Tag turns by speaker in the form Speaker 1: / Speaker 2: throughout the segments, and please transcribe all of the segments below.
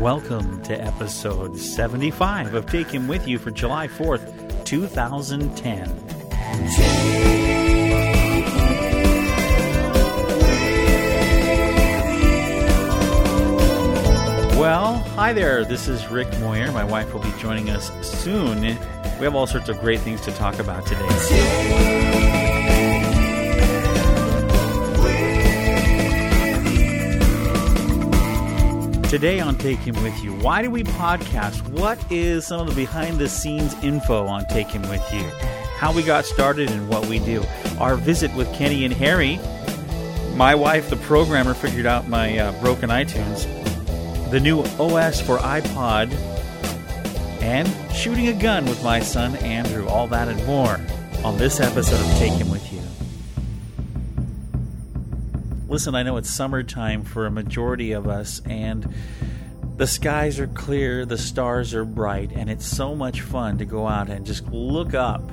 Speaker 1: Welcome to episode 75 of Take Him With You for July 4th, 2010. Well, hi there. This is Rick Moyer. My wife will be joining us soon. We have all sorts of great things to talk about today. Today on Take Him With You, why do we podcast? What is some of the behind the scenes info on Take Him With You? How we got started and what we do. Our visit with Kenny and Harry. My wife, the programmer, figured out my uh, broken iTunes. The new OS for iPod. And shooting a gun with my son Andrew. All that and more on this episode of Take Him With You. Listen, I know it's summertime for a majority of us, and the skies are clear, the stars are bright, and it's so much fun to go out and just look up.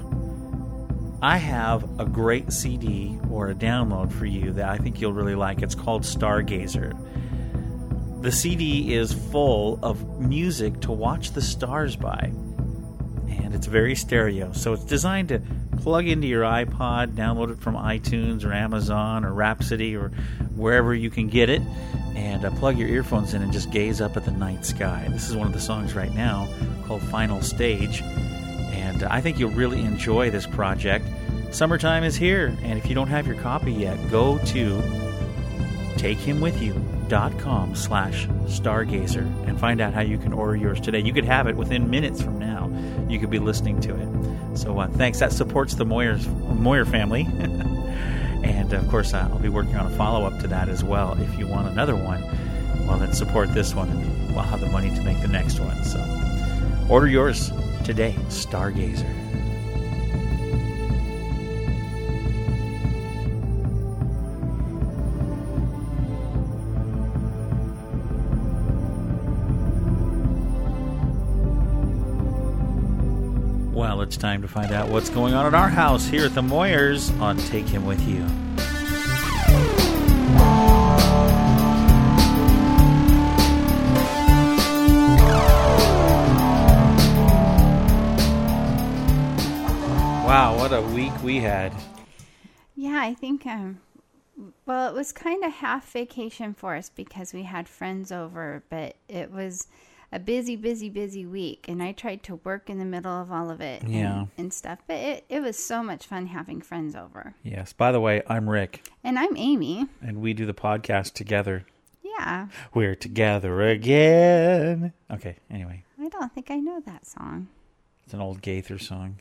Speaker 1: I have a great CD or a download for you that I think you'll really like. It's called Stargazer. The CD is full of music to watch the stars by, and it's very stereo. So it's designed to plug into your iPod, download it from iTunes or Amazon or Rhapsody or wherever you can get it, and uh, plug your earphones in and just gaze up at the night sky. This is one of the songs right now called Final Stage, and uh, I think you'll really enjoy this project. Summertime is here, and if you don't have your copy yet, go to takehimwithyou.com slash stargazer and find out how you can order yours today. You could have it within minutes from now. You could be listening to it. So uh, thanks. That supports the Moyers, Moyer family. and of course, uh, I'll be working on a follow up to that as well. If you want another one, well, then support this one and we'll have the money to make the next one. So order yours today, Stargazer. Time to find out what's going on at our house here at the Moyers on Take Him With You. Wow, what a week we had.
Speaker 2: Yeah, I think, um, well, it was kind of half vacation for us because we had friends over, but it was a busy, busy, busy week. And I tried to work in the middle of all of it and,
Speaker 1: Yeah.
Speaker 2: and stuff. But it, it was so much fun having friends over.
Speaker 1: Yes, by the way, I'm Rick,
Speaker 2: And I'm Amy.
Speaker 1: and we do the podcast together.
Speaker 2: Yeah,
Speaker 1: We're together again. Okay, anyway,
Speaker 2: I don't think I know that song.
Speaker 1: it's an old Gaither song.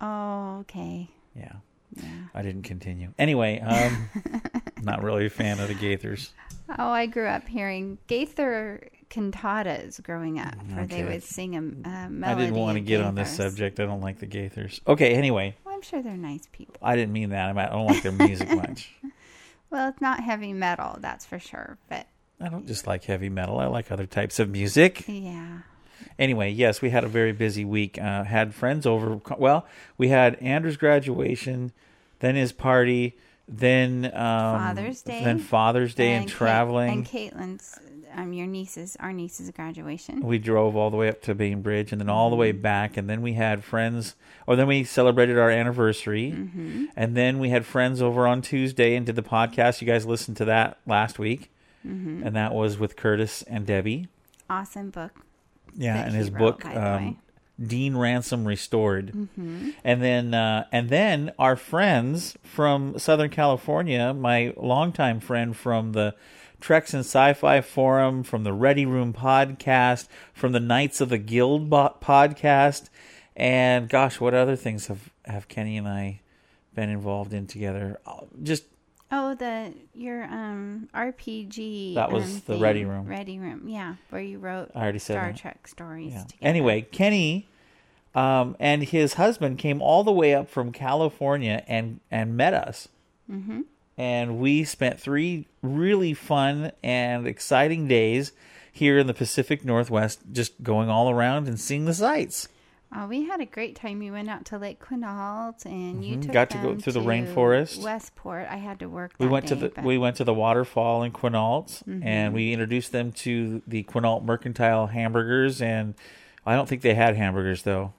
Speaker 2: Oh, okay.
Speaker 1: Yeah,
Speaker 2: Yeah.
Speaker 1: I didn't continue. Anyway, um, not really a fan of the Gaithers.
Speaker 2: Oh, I grew up hearing Gaither cantatas growing up, where they would sing a, a melody.
Speaker 1: I didn't want to get on this subject. I don't like the Gaithers. Okay, anyway,
Speaker 2: Well, I'm sure they're nice people.
Speaker 1: I didn't mean that. I, don't like their music much.
Speaker 2: Well, it's not heavy metal, that's for sure. But
Speaker 1: I don't just like heavy metal. I like other types of music.
Speaker 2: yeah.
Speaker 1: Anyway, yes, we had a very busy week. Uh, had friends over. Well, we had Andrew's graduation, then his party, then um,
Speaker 2: Father's Day.
Speaker 1: then Father's Day, and,
Speaker 2: Kate-
Speaker 1: traveling.
Speaker 2: and Caitlin's, um, your niece's, our niece's graduation.
Speaker 1: we drove all the way up to Bainbridge and then all the way back, and then we had friends. Or then we celebrated our anniversary,
Speaker 2: Mm-hmm.
Speaker 1: and then we had friends over on Tuesday and did the podcast. You guys listened to that last week,
Speaker 2: Mm-hmm.
Speaker 1: and that was with Curtis and Debbie.
Speaker 2: Awesome book.
Speaker 1: Yeah, and his
Speaker 2: wrote,
Speaker 1: book
Speaker 2: by the way.
Speaker 1: um, Dean Ransom Restored.
Speaker 2: Mm-hmm.
Speaker 1: And then uh, and then our friends from Southern California, my longtime friend from the Treks and Sci-Fi Forum, from the Ready Room podcast, from the Knights of the Guild podcast, and gosh, what other things have have Kenny and I been involved in together? Oh, Just
Speaker 2: Oh, the your um RPG.
Speaker 1: That was
Speaker 2: um,
Speaker 1: the. Ready Room.
Speaker 2: Ready Room, yeah, where you wrote
Speaker 1: I already said
Speaker 2: Star. Trek stories.
Speaker 1: Yeah.
Speaker 2: Together.
Speaker 1: Anyway, Kenny um, and his husband came all the way up from California and and met us. Mm-hmm. And we spent three really fun and exciting days here in the Pacific Northwest, just going all around and seeing the sights.
Speaker 2: Oh, we had a great time. We went out to Lake Quinault, and you
Speaker 1: Mhm.
Speaker 2: took
Speaker 1: Got to go through the rainforest.
Speaker 2: Westport. I had to work.
Speaker 1: We went to the
Speaker 2: but- Mm-hmm.
Speaker 1: we went to the waterfall in Quinault, and we introduced them to the Quinault Mercantile hamburgers. And I don't think they had hamburgers though.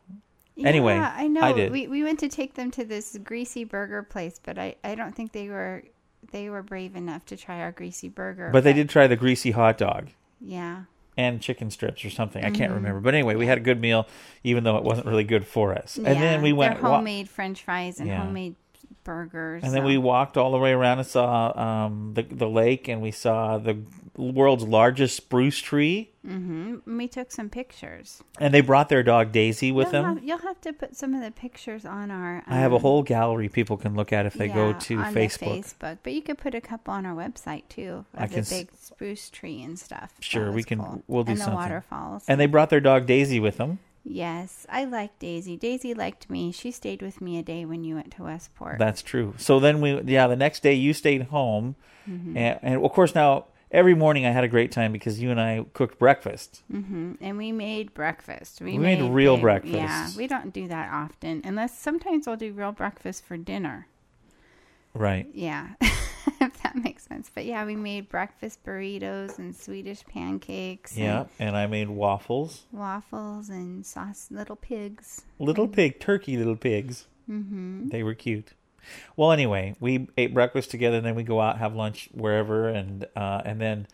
Speaker 1: Anyway,
Speaker 2: yeah, I know.
Speaker 1: I did.
Speaker 2: We we went to take them to this greasy burger place, but I I don't think they were they were brave enough to try our greasy burger.
Speaker 1: But they did try the greasy hot dog
Speaker 2: Yeah.
Speaker 1: and chicken strips or something. I can't
Speaker 2: Mm-hmm.
Speaker 1: remember. But anyway, we had a good meal, even though it wasn't really good for us.
Speaker 2: Yeah, And
Speaker 1: then we went.
Speaker 2: They're
Speaker 1: wa-
Speaker 2: homemade French fries and
Speaker 1: Yeah.
Speaker 2: homemade burgers.
Speaker 1: and then we walked all the way around and saw um, the the lake, and we saw the world's largest spruce tree.
Speaker 2: Mm-hmm. we took some pictures.
Speaker 1: And they brought their dog Daisy with
Speaker 2: you'll
Speaker 1: them.
Speaker 2: Have, you'll have to put some of the pictures on our.
Speaker 1: I have a
Speaker 2: um,
Speaker 1: whole gallery people can look at if they go to Facebook.
Speaker 2: Facebook, but you could put a couple on our website too of
Speaker 1: I
Speaker 2: the
Speaker 1: can s-
Speaker 2: big spruce tree and stuff.
Speaker 1: Sure, we can-
Speaker 2: cool.
Speaker 1: we'll do
Speaker 2: and
Speaker 1: something.
Speaker 2: the waterfalls.
Speaker 1: And they brought their dog Daisy with them.
Speaker 2: yes, I like Daisy. Daisy liked me. She stayed with me a day when you went to Westport.
Speaker 1: That's true. So then we, yeah, the next day you stayed home,
Speaker 2: Mm-hmm.
Speaker 1: and, and of course now every morning I had a great time because you and I cooked breakfast.
Speaker 2: hmm And we made breakfast. We,
Speaker 1: We made real
Speaker 2: big-
Speaker 1: breakfast.
Speaker 2: Yeah, we don't do that often, unless sometimes we'll do real breakfast for dinner.
Speaker 1: Right.
Speaker 2: Yeah, if that makes sense. But yeah, we made breakfast burritos and Swedish pancakes. and
Speaker 1: Yeah, and I made waffles.
Speaker 2: waffles and sauce, little pigs.
Speaker 1: Little pig, turkey little pigs.
Speaker 2: Mm-hmm.
Speaker 1: They were cute. Well, anyway, we ate breakfast together, and then we go out have lunch wherever, and uh, and then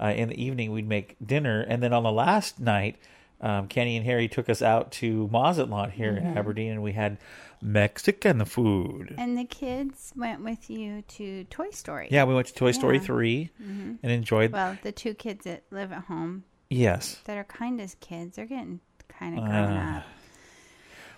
Speaker 1: uh, in the evening we'd make dinner, and then on the last night, um, Kenny and Harry took us out to Mazatlan here
Speaker 2: Mm-hmm.
Speaker 1: in Aberdeen, and we had Mexican food.
Speaker 2: And the kids went with you to Toy Story.
Speaker 1: Yeah, we went to Toy Story
Speaker 2: Yeah.
Speaker 1: 3
Speaker 2: Mhm.
Speaker 1: and enjoyed.
Speaker 2: Well, the two kids that live at home
Speaker 1: yes,
Speaker 2: that are kind of kids, they're getting kind of
Speaker 1: Uh,
Speaker 2: grown up.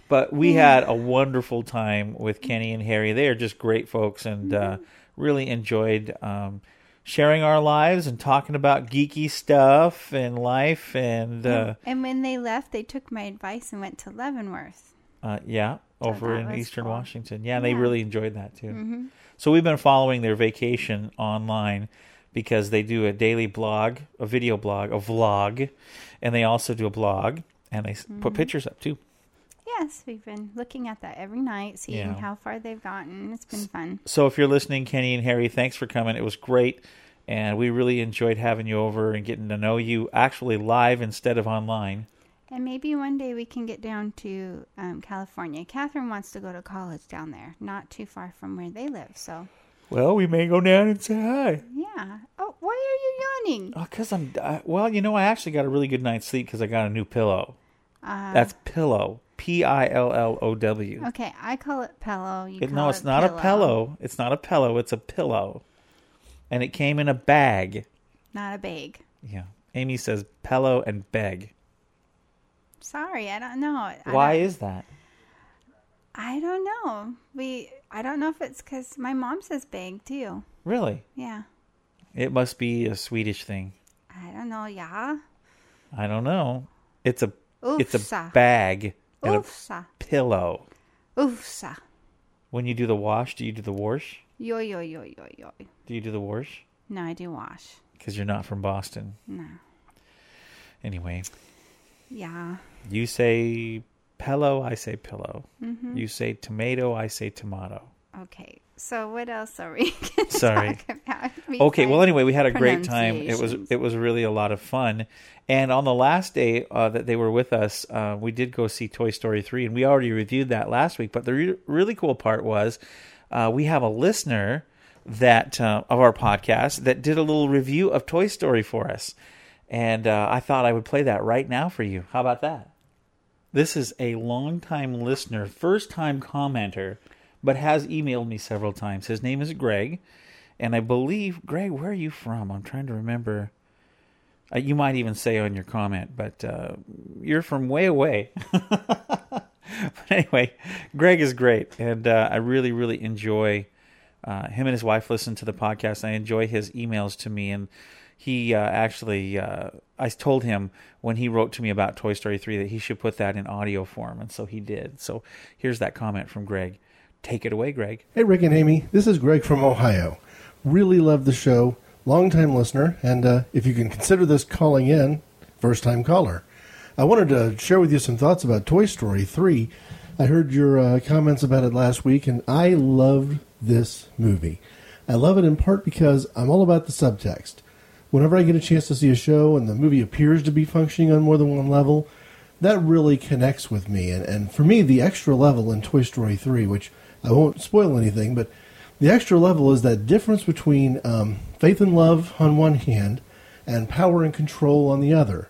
Speaker 1: But we had a wonderful time with Kenny and Harry. They are just great folks, and uh,
Speaker 2: Mm-hmm.
Speaker 1: really enjoyed um, sharing our lives and talking about geeky stuff and life. And uh,
Speaker 2: and when they left, they took my advice and went to Leavenworth.
Speaker 1: uh, yeah, over in Eastern
Speaker 2: cool.
Speaker 1: Washington. Yeah, they
Speaker 2: Yeah.
Speaker 1: really enjoyed that too.
Speaker 2: hmm
Speaker 1: So we've been following their vacation online because they do a daily blog, a video blog, a vlog, and they also do a blog and they
Speaker 2: Mm-hmm.
Speaker 1: put pictures up too.
Speaker 2: Yes, we've been looking at that every night, seeing
Speaker 1: Yeah.
Speaker 2: how far they've gotten. It's been fun.
Speaker 1: So if you're listening, Kenny and Harry, thanks for coming. It was great. And we really enjoyed having you over and getting to know you actually live instead of online.
Speaker 2: And maybe one day we can get down to um, California. Catherine wants to go to college down there, not too far from where they live. So,
Speaker 1: Well, we may go down and say hi.
Speaker 2: yeah. Oh, why are you yawning?
Speaker 1: Oh, cause I'm. Uh, well, you know, I actually got a really good night's sleep because I got a new pillow.
Speaker 2: Uh,
Speaker 1: That's pillow. P I L L O W.
Speaker 2: okay. I call it pillow. You
Speaker 1: It-
Speaker 2: call
Speaker 1: no, it's
Speaker 2: it
Speaker 1: not a pillow. It's not a pillow. It's a pillow, and it came in a bag.
Speaker 2: Not a bag.
Speaker 1: Yeah. Amy says pillow and bag.
Speaker 2: Sorry, I don't know. I
Speaker 1: Why
Speaker 2: don't-
Speaker 1: is that?
Speaker 2: I don't know. We. I don't know if it's because my mom says bag too.
Speaker 1: Really?
Speaker 2: Yeah.
Speaker 1: It must be a Swedish thing.
Speaker 2: I don't know. Yeah.
Speaker 1: I don't know. It's a it's a
Speaker 2: Oofsa.
Speaker 1: bag and a
Speaker 2: Oofsa.
Speaker 1: pillow.
Speaker 2: Oofsa.
Speaker 1: When you do the wash, do you do the wash?
Speaker 2: Yo yo yo yo yo.
Speaker 1: Do you do the wash?
Speaker 2: No, I do wash.
Speaker 1: Because you're not from Boston.
Speaker 2: No.
Speaker 1: Anyway,
Speaker 2: Yeah.
Speaker 1: you say pillow, I say pillow.
Speaker 2: Mm-hmm.
Speaker 1: You say tomato, I say tomato.
Speaker 2: Okay. So what else are we
Speaker 1: Sorry.
Speaker 2: talk about?
Speaker 1: Okay, well anyway, we had a great time. It was it was really a lot of fun. And on the last day uh, that they were with us, uh, we did go see Toy Story 3 and we already reviewed that last week, but the re- really cool part was uh, we have a listener that uh, of our podcast that did a little review of Toy Story for us. And uh, I thought I would play that right now for you. How about that? This is a longtime listener, first time commenter, but has emailed me several times. His name is Greg. And I believe, Greg, where are you from? I'm trying to remember. Uh, you might even say on your comment, but uh, you're from way away. but anyway, Greg is great. And uh, I really, really enjoy uh, him and his wife listen to the podcast. I enjoy his emails to me. And he uh, actually, uh, I told him when he wrote to me about Toy Story 3 that he should put that in audio form. And so he did. So here's that comment from Greg. Take it away, Greg.
Speaker 3: Hey, Rick and Amy. This is Greg from Ohio. Really love the show. Longtime listener. And uh, if you can consider this calling in, first time caller. I wanted to share with you some thoughts about Toy Story 3. I heard your uh, comments about it last week, and I loved this movie. I love it in part because I'm all about the subtext. Whenever I get a chance to see a show and the movie appears to be functioning on more than one level, that really connects with me. And, and for me, the extra level in Toy Story 3, which I won't spoil anything, but the extra level is that difference between um, faith and love on one hand and power and control on the other.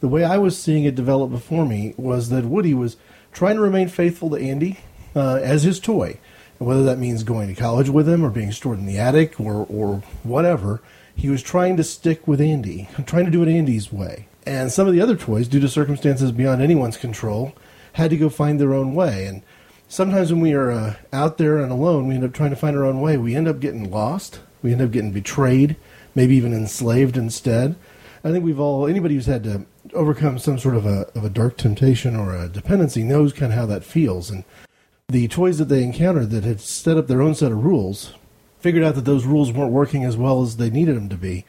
Speaker 3: The way I was seeing it develop before me was that Woody was trying to remain faithful to Andy uh, as his toy. And whether that means going to college with him or being stored in the attic or, or whatever, he was trying to stick with Andy, trying to do it Andy's way. And some of the other toys, due to circumstances beyond anyone's control, had to go find their own way. And sometimes when we are uh, out there and alone, we end up trying to find our own way. We end up getting lost. We end up getting betrayed, maybe even enslaved instead. I think we've all, anybody who's had to overcome some sort of a, of a dark temptation or a dependency knows kind of how that feels. And the toys that they encountered that had set up their own set of rules figured out that those rules weren't working as well as they needed them to be.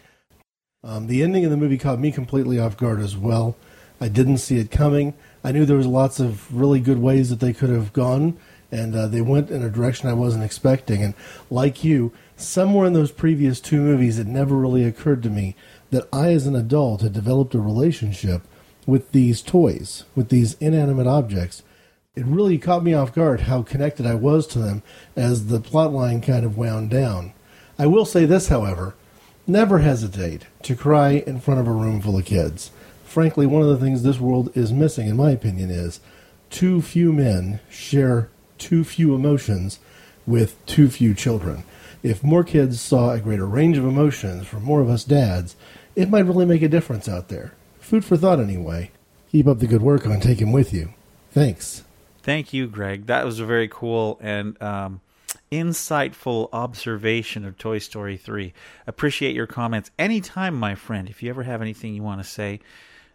Speaker 3: Um, the ending of the movie caught me completely off guard as well. I didn't see it coming. I knew there was lots of really good ways that they could have gone, and uh, they went in a direction I wasn't expecting. And like you, somewhere in those previous two movies, it never really occurred to me that I, as an adult, had developed a relationship with these toys, with these inanimate objects, it really caught me off guard how connected I was to them as the plot line kind of wound down. I will say this, however never hesitate to cry in front of a room full of kids. Frankly, one of the things this world is missing, in my opinion, is too few men share too few emotions with too few children. If more kids saw a greater range of emotions from more of us dads, it might really make a difference out there. Food for thought, anyway. Keep up the good work on Him With You. Thanks.
Speaker 1: Thank you, Greg. That was a very cool and um, insightful observation of Toy Story 3. Appreciate your comments anytime, my friend. If you ever have anything you want to say,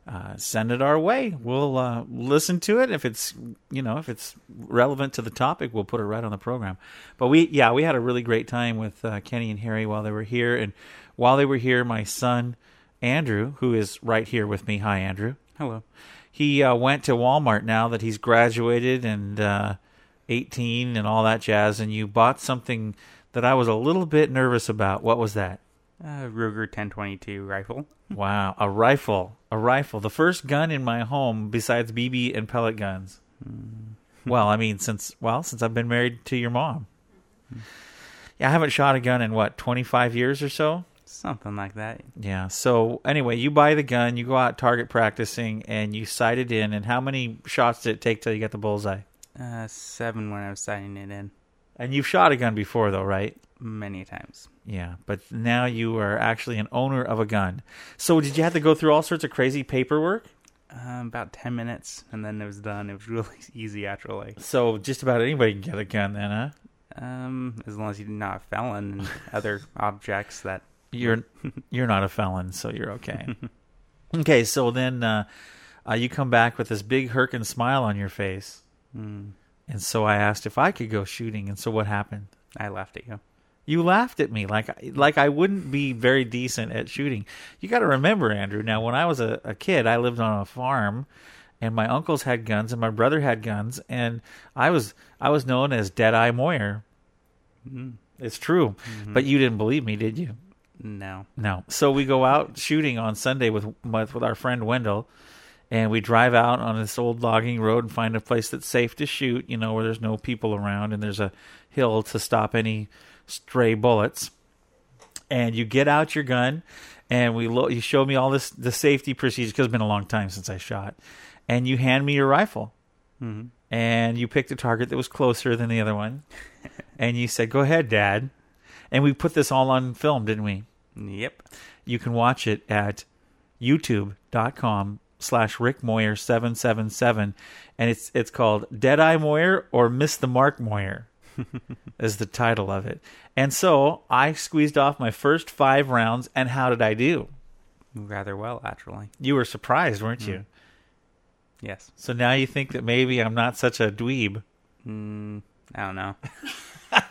Speaker 1: uh, send it our way. We'll uh, listen to it. If it's you know if it's relevant to the topic, we'll put it right on the program. But we yeah we had a really great time with uh, Kenny and Harry while they were here, and while they were here, my son Andrew, who is right here with me. Hi, Andrew.
Speaker 4: Hello
Speaker 1: he uh, went to Walmart now that he's graduated and uh, 18 and all that jazz, and you bought something that I was a little bit nervous about. What was that?
Speaker 4: Uh, Ruger 1022 rifle.
Speaker 1: wow, a rifle, a rifle, the first gun in my home besides BB and pellet guns. Mm. well, I mean, since well, since I've been married to your mom. Yeah, I haven't shot a gun in what 25 years or so.
Speaker 4: Something like that.
Speaker 1: Yeah. So anyway, you buy the gun, you go out target practicing, and you sight it in. And how many shots did it take till you got the bullseye?
Speaker 4: Uh, seven when I was sighting it in.
Speaker 1: And you've shot a gun before, though, right?
Speaker 4: Many times.
Speaker 1: Yeah, but now you are actually an owner of a gun. So did you have to go through all sorts of crazy paperwork?
Speaker 4: Uh, about ten minutes, and then it was done. It was really easy actually.
Speaker 1: So just about anybody can get a gun, then, huh?
Speaker 4: Um, as long as you're not a felon and other objects that
Speaker 1: you're you're not a felon, so you're okay. okay, so then uh, uh, you come back with this big Herkin smile on your face, mm. And so I asked if I could go shooting, and so what happened?
Speaker 4: I laughed at you.
Speaker 1: You laughed at me like like I wouldn't be very decent at shooting. You got to remember, Andrew. Now, when I was a, a kid, I lived on a farm, and my uncles had guns, and my brother had guns, and I was I was known as Deadeye Moyer. Mm. It's true, mm-hmm. but you didn't believe me, did you?
Speaker 4: No.
Speaker 1: No. So we go out shooting on Sunday with with our friend Wendell, and we drive out on this old logging road and find a place that's safe to shoot. You know, where there's no people around and there's a hill to stop any stray bullets. And you get out your gun, and we lo- you show me all this the safety procedures because it's been a long time since I shot, and you hand me your rifle. Mm-hmm. And you picked a target that was closer than the other one, and you said, "Go ahead, Dad." And we put this all on film, didn't we?
Speaker 4: Yep.
Speaker 1: You can watch it at youtube.com slash Rick Moyer 777 and it's it's called Deadeye Moyer or Miss the Mark Moyer is the title of it. And so I squeezed off my first five rounds and how did I do?
Speaker 4: Rather well, actually.
Speaker 1: You were surprised, weren't you? Mm.
Speaker 4: Yes.
Speaker 1: So now you think that maybe I'm not such a dweeb.
Speaker 4: Mm, I don't know.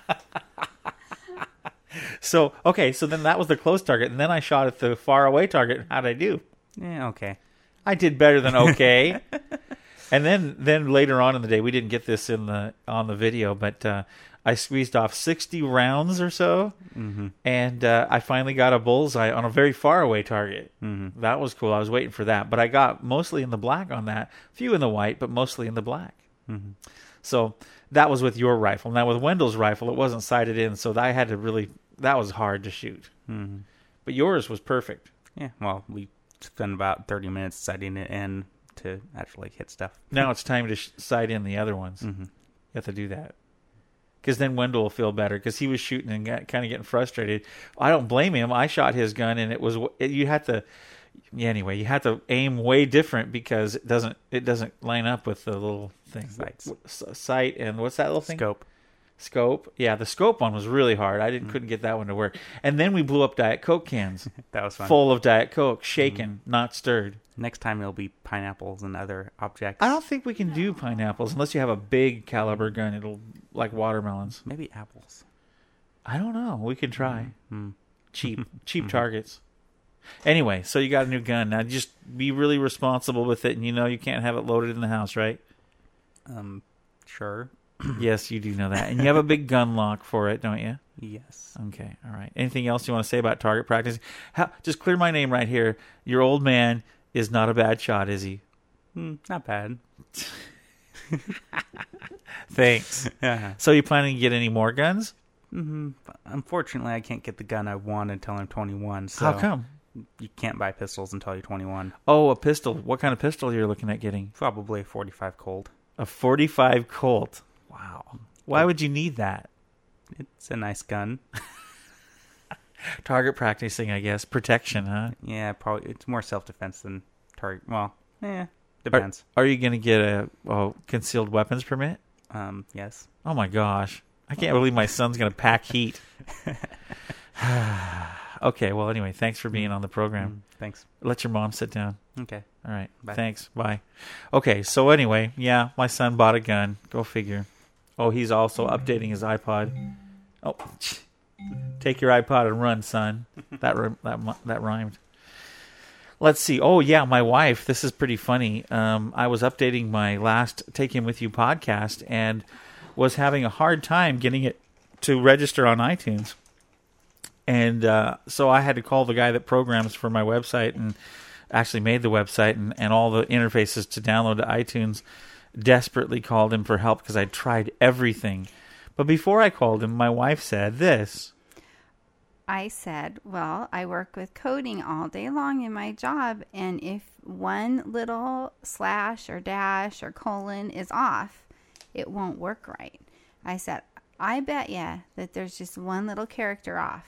Speaker 1: so okay, so then that was the close target, and then I shot at the far away target. How did I do?
Speaker 4: Yeah, okay.
Speaker 1: I did better than okay. and then then later on in the day, we didn't get this in the on the video, but uh, I squeezed off sixty rounds or so,
Speaker 4: Mm-hmm.
Speaker 1: and uh, I finally got a bullseye on a very far away target.
Speaker 4: Mm-hmm.
Speaker 1: That was cool. I was waiting for that, but I got mostly in the black on that. Few in the white, but mostly in the black.
Speaker 4: Mm-hmm.
Speaker 1: So that was with your rifle. Now with Wendell's rifle, it wasn't sighted in, so I had to really. That was hard to shoot.
Speaker 4: Mm-hmm.
Speaker 1: But yours was perfect.
Speaker 4: Yeah. Well, we spent about thirty minutes setting it in to actually hit stuff.
Speaker 1: Now it's time to sh- sight in the other ones.
Speaker 4: Mm-hmm.
Speaker 1: You have to do that. Because then Wendell will feel better because he was shooting and got, kind of getting frustrated. I don't blame him. I shot his gun and it was it, you had to. Yeah, anyway, you had to aim way different because it doesn't it doesn't line up with the little thing.
Speaker 4: Sights.
Speaker 1: Sight and what's that little thing?
Speaker 4: Scope.
Speaker 1: Scope. Yeah, the scope one was really hard. I
Speaker 4: Mm.
Speaker 1: didn't couldn't get that one to work. And then we blew up Diet Coke cans
Speaker 4: That was fun.
Speaker 1: full of Diet Coke, shaken,
Speaker 4: Mm.
Speaker 1: not stirred.
Speaker 4: Next time it'll be pineapples and other objects.
Speaker 1: I don't think we can do pineapples unless you have a big caliber gun. It'll like watermelons.
Speaker 4: Maybe apples.
Speaker 1: I don't know. We could try.
Speaker 4: Mm.
Speaker 1: Cheap, cheap targets. Anyway, so you got a new gun. Now just be really responsible with it and you know you can't have it loaded in the house, right?
Speaker 4: Um. Sure.
Speaker 1: Yes, you do know that. And you have a big gun lock for it, don't you?
Speaker 4: Yes.
Speaker 1: Okay, all right. Anything else you want to say about target practice? How, just clear my name right here. Your old man is not a bad shot, is he?
Speaker 4: Mm, not bad.
Speaker 1: Thanks.
Speaker 4: Yeah.
Speaker 1: so you planning to get any more guns?
Speaker 4: hmm Unfortunately, I can't get the gun I want until I'm 21. So
Speaker 1: How come?
Speaker 4: You can't buy pistols until you're 21.
Speaker 1: Oh, a pistol. What kind of pistol are you're looking at getting?
Speaker 4: Probably a 45 Colt.
Speaker 1: A 45 Colt. Wow. Why would you need that?
Speaker 4: It's a nice gun.
Speaker 1: Target practicing, I guess. Protection, huh?
Speaker 4: Yeah, probably it's more self-defense than target. Well, yeah, depends.
Speaker 1: Are you going to get a oh, concealed weapons permit?
Speaker 4: Um, yes.
Speaker 1: Oh my gosh. I can't believe my son's going to pack heat. okay, well, anyway, thanks for being on the program.
Speaker 4: Mm, thanks.
Speaker 1: Let your mom sit down.
Speaker 4: Okay.
Speaker 1: All right.
Speaker 4: Bye.
Speaker 1: Thanks. Bye. Okay, so anyway, yeah, my son bought a gun. Go figure. Oh, he's also updating his iPod. Oh, take your iPod and run, son. That that that rhymed. Let's see. Oh yeah, my wife. This is pretty funny. Um, I was updating my last "Take Him with You" podcast and was having a hard time getting it to register on iTunes. And uh, so I had to call the guy that programs for my website and actually made the website and, and all the interfaces to download to iTunes. Desperately called him for help because I tried everything. But before I called him, my wife said this.
Speaker 2: I said, Well, I work with coding all day long in my job, and if one little slash or dash or colon is off, it won't work right. I said, I bet ya that there's just one little character off.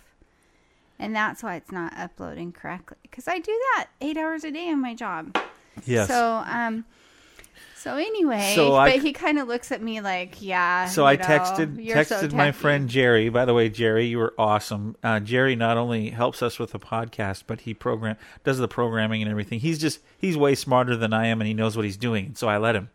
Speaker 2: And that's why it's not uploading correctly. Because I do that eight hours a day in my job.
Speaker 1: Yes.
Speaker 2: So, um, so anyway,
Speaker 1: So I
Speaker 2: but he kind of looks at me like, yeah.
Speaker 1: so I
Speaker 2: know,
Speaker 1: texted
Speaker 2: you're so
Speaker 1: texted my friend Jerry. By the way, Jerry, you were awesome. Uh, Jerry not only helps us with the podcast, but he program does the programming and everything. He's just he's way smarter than I am, and he knows what he's doing. So I let him,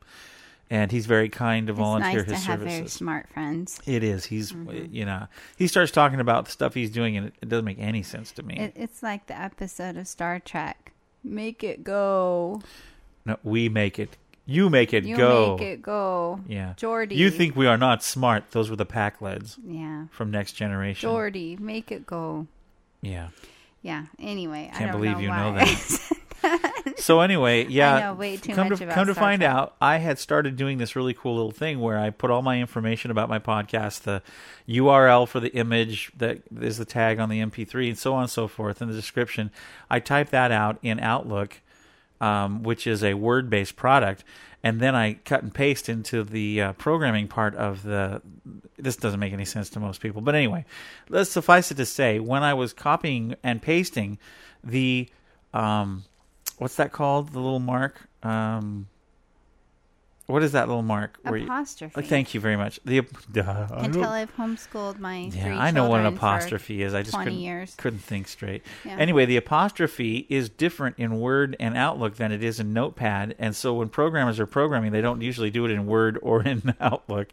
Speaker 1: and he's very kind to
Speaker 2: It's
Speaker 1: volunteer
Speaker 2: nice
Speaker 1: his
Speaker 2: to have very
Speaker 1: services.
Speaker 2: smart friends.
Speaker 1: It is. He's
Speaker 2: Mm-hmm.
Speaker 1: you know he starts talking about the stuff he's doing, and it, it doesn't make any sense to me.
Speaker 2: It, it's like the episode of Star Trek. Make it go.
Speaker 1: no, we make it. You make it
Speaker 2: You
Speaker 1: go.
Speaker 2: make it go.
Speaker 1: Yeah.
Speaker 2: Geordi.
Speaker 1: You think we are not smart? Those were the Pakleds
Speaker 2: Yeah.
Speaker 1: from Next Generation.
Speaker 2: Geordi, make it go.
Speaker 1: Yeah.
Speaker 2: Yeah. Anyway, I
Speaker 1: Can't
Speaker 2: don't
Speaker 1: believe
Speaker 2: know
Speaker 1: you
Speaker 2: why.
Speaker 1: know that. So anyway, yeah.
Speaker 2: I know way too
Speaker 1: come
Speaker 2: much
Speaker 1: to
Speaker 2: about
Speaker 1: come to
Speaker 2: Star
Speaker 1: find
Speaker 2: Trek.
Speaker 1: out, I had started doing this really cool little thing where I put all my information about my podcast, the URL for the image that is the tag on the MP3, and so on and so forth in the description. I type that out in Outlook, um, which is a word-based product, and then I cut and paste into the uh, programming part of the. This doesn't make any sense to most people, but anyway, let's suffice it to say, when I was copying and pasting the um, what's that called? The little mark. Um, what is that little mark? where you-
Speaker 2: Apostrophe.
Speaker 1: Oh, thank you very much. The
Speaker 2: Until I've homeschooled my
Speaker 1: yeah,
Speaker 2: three
Speaker 1: I know what an apostrophe is. I just couldn't,
Speaker 2: years.
Speaker 1: couldn't think straight.
Speaker 2: Yeah.
Speaker 1: Anyway, the apostrophe is different in Word and Outlook than it is in Notepad, and so when programmers are programming, they don't usually do it in Word or in Outlook.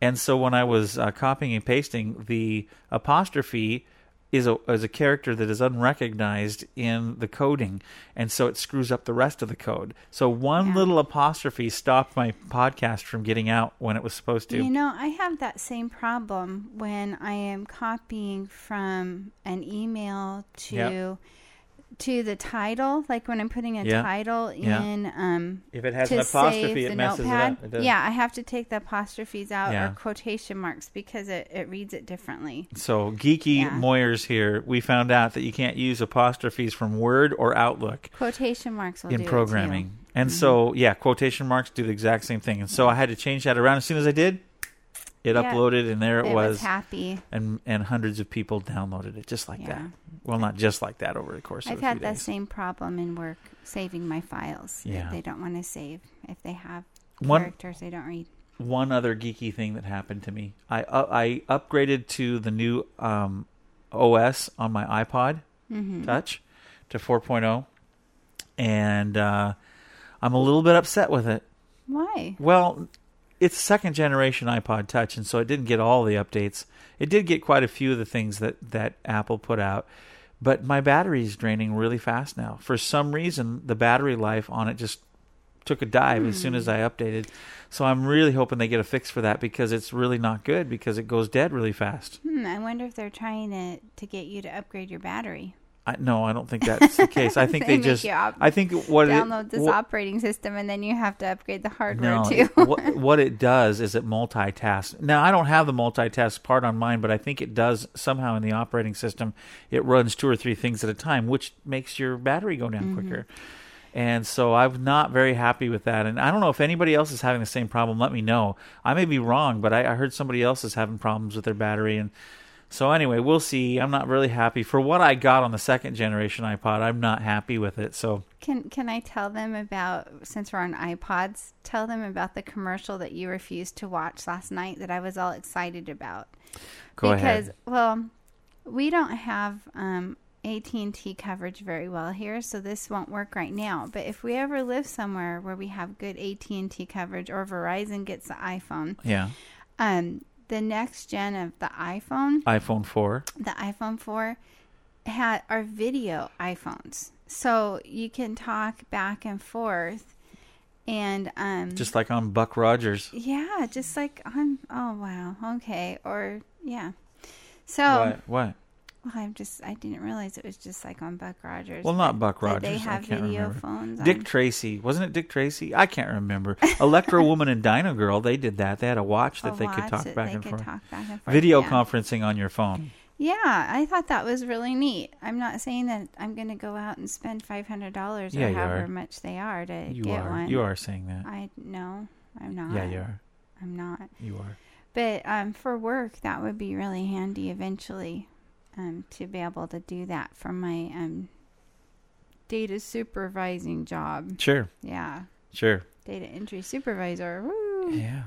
Speaker 1: And so when I was uh, copying and pasting, the apostrophe is a is a character that is unrecognized in the coding, and so it screws up the rest of the code. So one
Speaker 2: Yeah.
Speaker 1: little apostrophe stopped my podcast from getting out when it was supposed to.
Speaker 2: You know, I have that same problem when I am copying from an email to
Speaker 1: Yep.
Speaker 2: To the title, like when I'm putting a
Speaker 1: Yeah.
Speaker 2: title
Speaker 1: Yeah.
Speaker 2: in um
Speaker 1: if it has
Speaker 2: to
Speaker 1: an apostrophe,
Speaker 2: save
Speaker 1: it
Speaker 2: the
Speaker 1: messes
Speaker 2: notepad.
Speaker 1: it up. It
Speaker 2: yeah, I have to take the apostrophes out
Speaker 1: Yeah.
Speaker 2: or quotation marks because it, it reads it differently.
Speaker 1: So geeky
Speaker 2: Yeah.
Speaker 1: Moyers here, we found out that you can't use apostrophes from Word or Outlook
Speaker 2: Quotation marks will
Speaker 1: in
Speaker 2: do it, too.
Speaker 1: programming. And
Speaker 2: Mm-hmm.
Speaker 1: so, yeah, quotation marks do the exact same thing. And so I had to change that around. As soon as I did, it
Speaker 2: Yeah.
Speaker 1: uploaded, and there it,
Speaker 2: It
Speaker 1: was.
Speaker 2: was happy.
Speaker 1: and and hundreds of people downloaded it just like
Speaker 2: Yeah.
Speaker 1: that. Well, not just like that over the course
Speaker 2: I've
Speaker 1: of
Speaker 2: had that
Speaker 1: days.
Speaker 2: same problem in work saving my files.
Speaker 1: Yeah.
Speaker 2: They don't want to save if they have
Speaker 1: One
Speaker 2: characters they don't read.
Speaker 1: one other geeky thing that happened to me. I uh, I upgraded to the new um, OS on my iPod
Speaker 2: Mm-hmm.
Speaker 1: Touch to 4.0, and uh, I'm a little bit upset with it.
Speaker 2: Why?
Speaker 1: Well, it's second generation iPod Touch, and so it didn't get all the updates. It did get quite a few of the things that that Apple put out, but my battery is draining really fast now. For some reason, the battery life on it just took a dive as soon as I updated. So I'm really hoping they get a fix for that because it's really not good because it goes dead really fast.
Speaker 2: Hmm, I wonder if they're trying to to get you to upgrade your battery.
Speaker 1: I, no, I don't think that's the case. I think
Speaker 2: They
Speaker 1: they, just.
Speaker 2: op-
Speaker 1: I think what
Speaker 2: Download
Speaker 1: it,
Speaker 2: this
Speaker 1: what,
Speaker 2: operating system and then you have to upgrade the hardware
Speaker 1: No,
Speaker 2: too.
Speaker 1: what, what it does is it multitasks. Now, I don't have the multitask part on mine, but I think it does somehow in the operating system. It runs two or three things at a time, which makes your battery go down mm-hmm. quicker. And so I'm not very happy with that. And I don't know if anybody else is having the same problem. Let me know. I may be wrong, but I, I heard somebody else is having problems with their battery. And so anyway, we'll see. I'm not really happy for what I got on the second generation iPod. I'm not happy with it. So
Speaker 2: Can can I tell them about since we're on iPods? Tell them about the commercial that you refused to watch last night that I was all excited about.
Speaker 1: go
Speaker 2: because
Speaker 1: ahead.
Speaker 2: well, we don't have um, AT and T coverage very well here, so this won't work right now. But if we ever live somewhere where we have good AT and T coverage, or Verizon gets the iPhone,
Speaker 1: Yeah,
Speaker 2: um, the next gen of the iPhone,
Speaker 1: iPhone 4.
Speaker 2: the iPhone 4 had are video iPhones. So you can talk back and forth and um
Speaker 1: Just like on Buck Rogers.
Speaker 2: yeah, just like on oh wow, okay. Or yeah. So
Speaker 1: What? What?
Speaker 2: Well, I'm just I didn't realize it was just like on Buck Rogers.
Speaker 1: Well, not Buck
Speaker 2: They
Speaker 1: Rogers, I
Speaker 2: have video
Speaker 1: remember.
Speaker 2: phones.
Speaker 1: Dick
Speaker 2: on.
Speaker 1: Tracy. Wasn't it Dick Tracy? I can't remember. Electra Woman and Dyna Girl, they did that. They had a watch that
Speaker 2: a
Speaker 1: they could talk back
Speaker 2: they
Speaker 1: and forth.
Speaker 2: talk back and forth.
Speaker 1: Video
Speaker 2: yeah.
Speaker 1: conferencing on your phone.
Speaker 2: Yeah, I thought that was really neat. I'm not saying that I'm going to go out and spend five hundred dollars
Speaker 1: Yeah,
Speaker 2: or however
Speaker 1: are.
Speaker 2: much they are to
Speaker 1: You
Speaker 2: get
Speaker 1: are.
Speaker 2: one.
Speaker 1: You are saying that.
Speaker 2: I no, I'm not.
Speaker 1: Yeah, you are.
Speaker 2: I'm not.
Speaker 1: You are.
Speaker 2: But um, for work, that would be really handy eventually, um, to be able to do that for my um, data supervising job.
Speaker 1: Sure.
Speaker 2: Yeah,
Speaker 1: Sure.
Speaker 2: data entry supervisor. Woo.
Speaker 1: Yeah.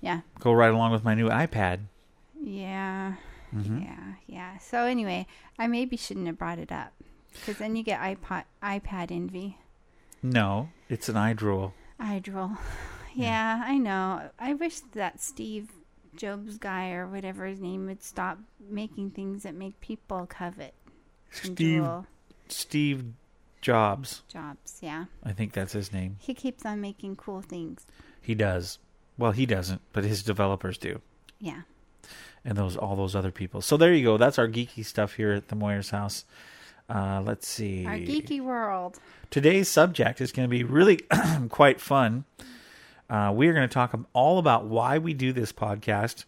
Speaker 2: Yeah,
Speaker 1: Go right along with my new iPad.
Speaker 2: yeah,
Speaker 1: hmm
Speaker 2: yeah, yeah. So anyway, I maybe shouldn't have brought it up because then you get iPod, iPad envy.
Speaker 1: No, it's an eye drool.
Speaker 2: Eye drool. Yeah, I know. I wish that Steve Jobs guy or whatever his name would stop making things that make people covet.
Speaker 1: Steve. Steve Jobs.
Speaker 2: Jobs, yeah.
Speaker 1: I think that's his name.
Speaker 2: He keeps on making cool things.
Speaker 1: He does. Well, he doesn't, but his developers do.
Speaker 2: Yeah.
Speaker 1: and those all those other people. So there you go. That's our geeky stuff here at the Moyers house. Uh, let's see.
Speaker 2: Our geeky world.
Speaker 1: Today's subject is going to be really quite fun. Uh, we are going to talk all about why we do this podcast,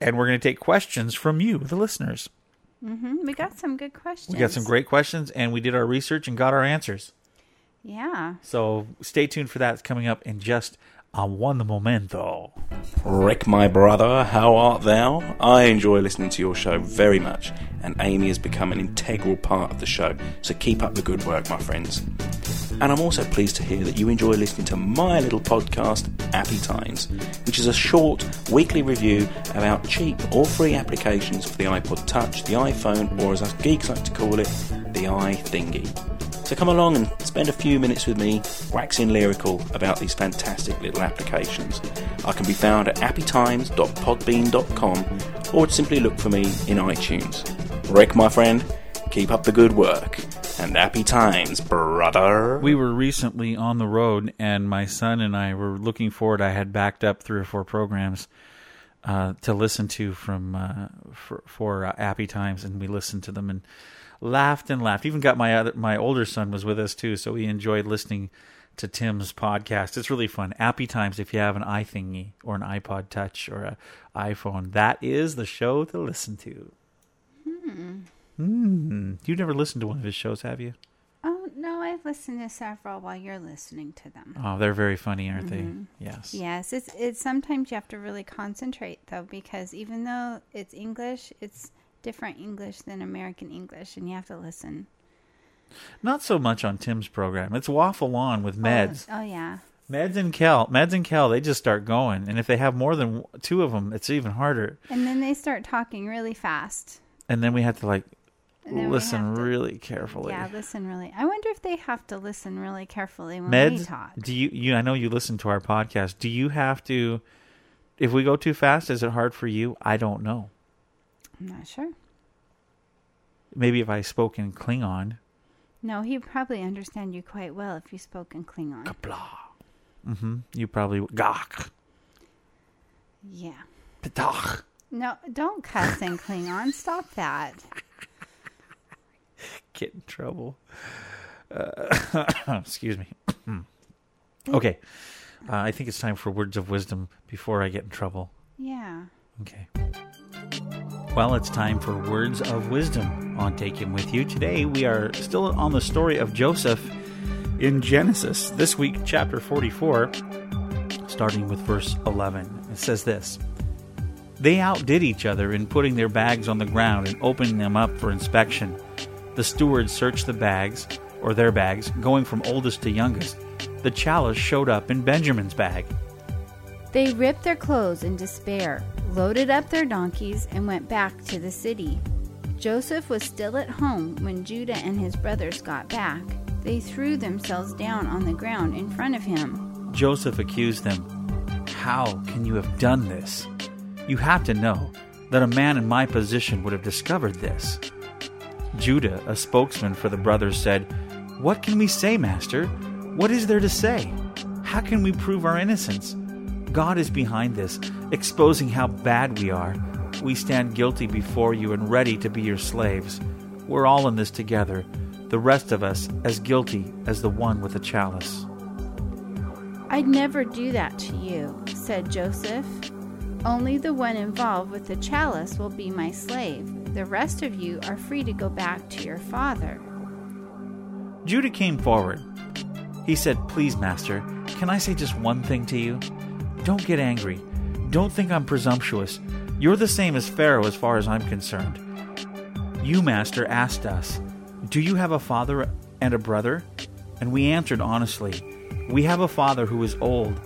Speaker 1: and we're going to take questions from you, the listeners.
Speaker 2: hmm We got some good questions.
Speaker 1: We got some great questions, and we did our research and got our answers.
Speaker 2: Yeah.
Speaker 1: So stay tuned for that. It's coming up in just a one momento.
Speaker 5: Rick, my brother, how art thou? I enjoy listening to your show very much, and Amy has become an integral part of the show, so keep up the good work, my friends. And I'm also pleased to hear that you enjoy listening to my little podcast, Appy Times, which is a short weekly review about cheap or free applications for the iPod Touch, the iPhone, or as us geeks like to call it, the iThingy. So come along and spend a few minutes with me waxing lyrical about these fantastic little applications. I can be found at appytimes.podbean.com or simply look for me in iTunes. Rick, my friend, keep up the good work. And happy times, brother.
Speaker 1: We were recently on the road, and my son and I were looking forward. I had backed up three or four programs uh, to listen to from uh, for, for uh, Happy Times, and we listened to them and laughed and laughed. Even got my other my older son was with us too, so we enjoyed listening to Tim's podcast. It's really fun. Happy Times if you have an iThingy or an iPod Touch or an iPhone, that is the show to listen to. Hmm. You've never listened to one of his shows, have you?
Speaker 2: Oh no, I've listened to several while you're listening to them.
Speaker 1: Oh, they're very funny, aren't they? Yes.
Speaker 2: Yes, it's it's sometimes you have to really concentrate though because even though it's English, it's different English than American English, and you have to listen.
Speaker 1: Not so much on Tim's program. It's waffle on with oh, Meds.
Speaker 2: Oh, oh yeah.
Speaker 1: Meds and Kel. Meds and Kel, they just start going. And if they have more than two of them, it's even harder.
Speaker 2: And then they start talking really fast.
Speaker 1: And then we have to like
Speaker 2: we
Speaker 1: listen
Speaker 2: to-
Speaker 1: really carefully.
Speaker 2: Yeah, listen really. I wonder if they have to listen really carefully when we
Speaker 1: Meds,
Speaker 2: talk.
Speaker 1: do you, you, I know you listen to our podcast. Do you have to, if we go too fast, is it hard for you? I don't know.
Speaker 2: I'm not sure.
Speaker 1: Maybe if I spoke in Klingon.
Speaker 2: No, he'd probably understand you quite well if you spoke in Klingon.
Speaker 1: Blah. Mm-hmm. You probably, gach,
Speaker 2: Yeah.
Speaker 1: petach.
Speaker 2: No, don't cuss in Klingon. Stop that.
Speaker 1: get in trouble. Uh, excuse me. okay. Uh, I think it's time for words of wisdom before I get in trouble.
Speaker 2: Yeah.
Speaker 1: Okay. Well, it's time for words of wisdom on Take Him With You. Today we are still on the story of Joseph in Genesis. This week, chapter 44, starting with verse 11. It says this They outdid each other in putting their bags on the ground and opening them up for inspection. The steward searched the bags, or their bags, going from oldest to youngest. The chalice showed up in Benjamin's bag.
Speaker 2: They ripped their clothes in despair, loaded up their donkeys, and went back to the city. Joseph was still at home when Judah and his brothers got back. They threw themselves down on the ground in front of him.
Speaker 1: Joseph accused them. How can you have done this? You have to know that a man in my position would have discovered this. Judah, a spokesman for the brothers, said, What can we say, Master? What is there to say? How can we prove our innocence? God is behind this, exposing how bad we are. We stand guilty before you and ready to be your slaves. We're all in this together, the rest of us as guilty as the one with the chalice.
Speaker 2: I'd never do that to you, said Joseph. Only the one involved with the chalice will be my slave. The rest of you are free to go back to your father.
Speaker 1: Judah came forward. He said, Please, master, can I say just one thing to you? Don't get angry. Don't think I'm presumptuous. You're the same as Pharaoh as far as I'm concerned. You, master, asked us, Do you have a father and a brother? And we answered honestly, We have a father who is old,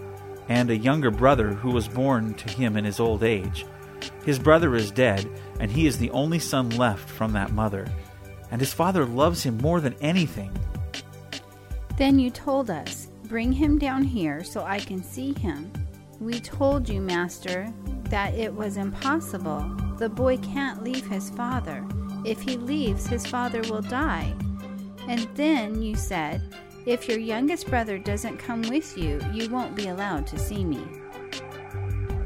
Speaker 1: and a younger brother who was born to him in his old age. His brother is dead, and he is the only son left from that mother. And his father loves him more than anything.
Speaker 2: Then you told us, Bring him down here so I can see him. We told you, Master, that it was impossible. The boy can't leave his father. If he leaves, his father will die. And then you said, If your youngest brother doesn't come with you, you won't be allowed to see me.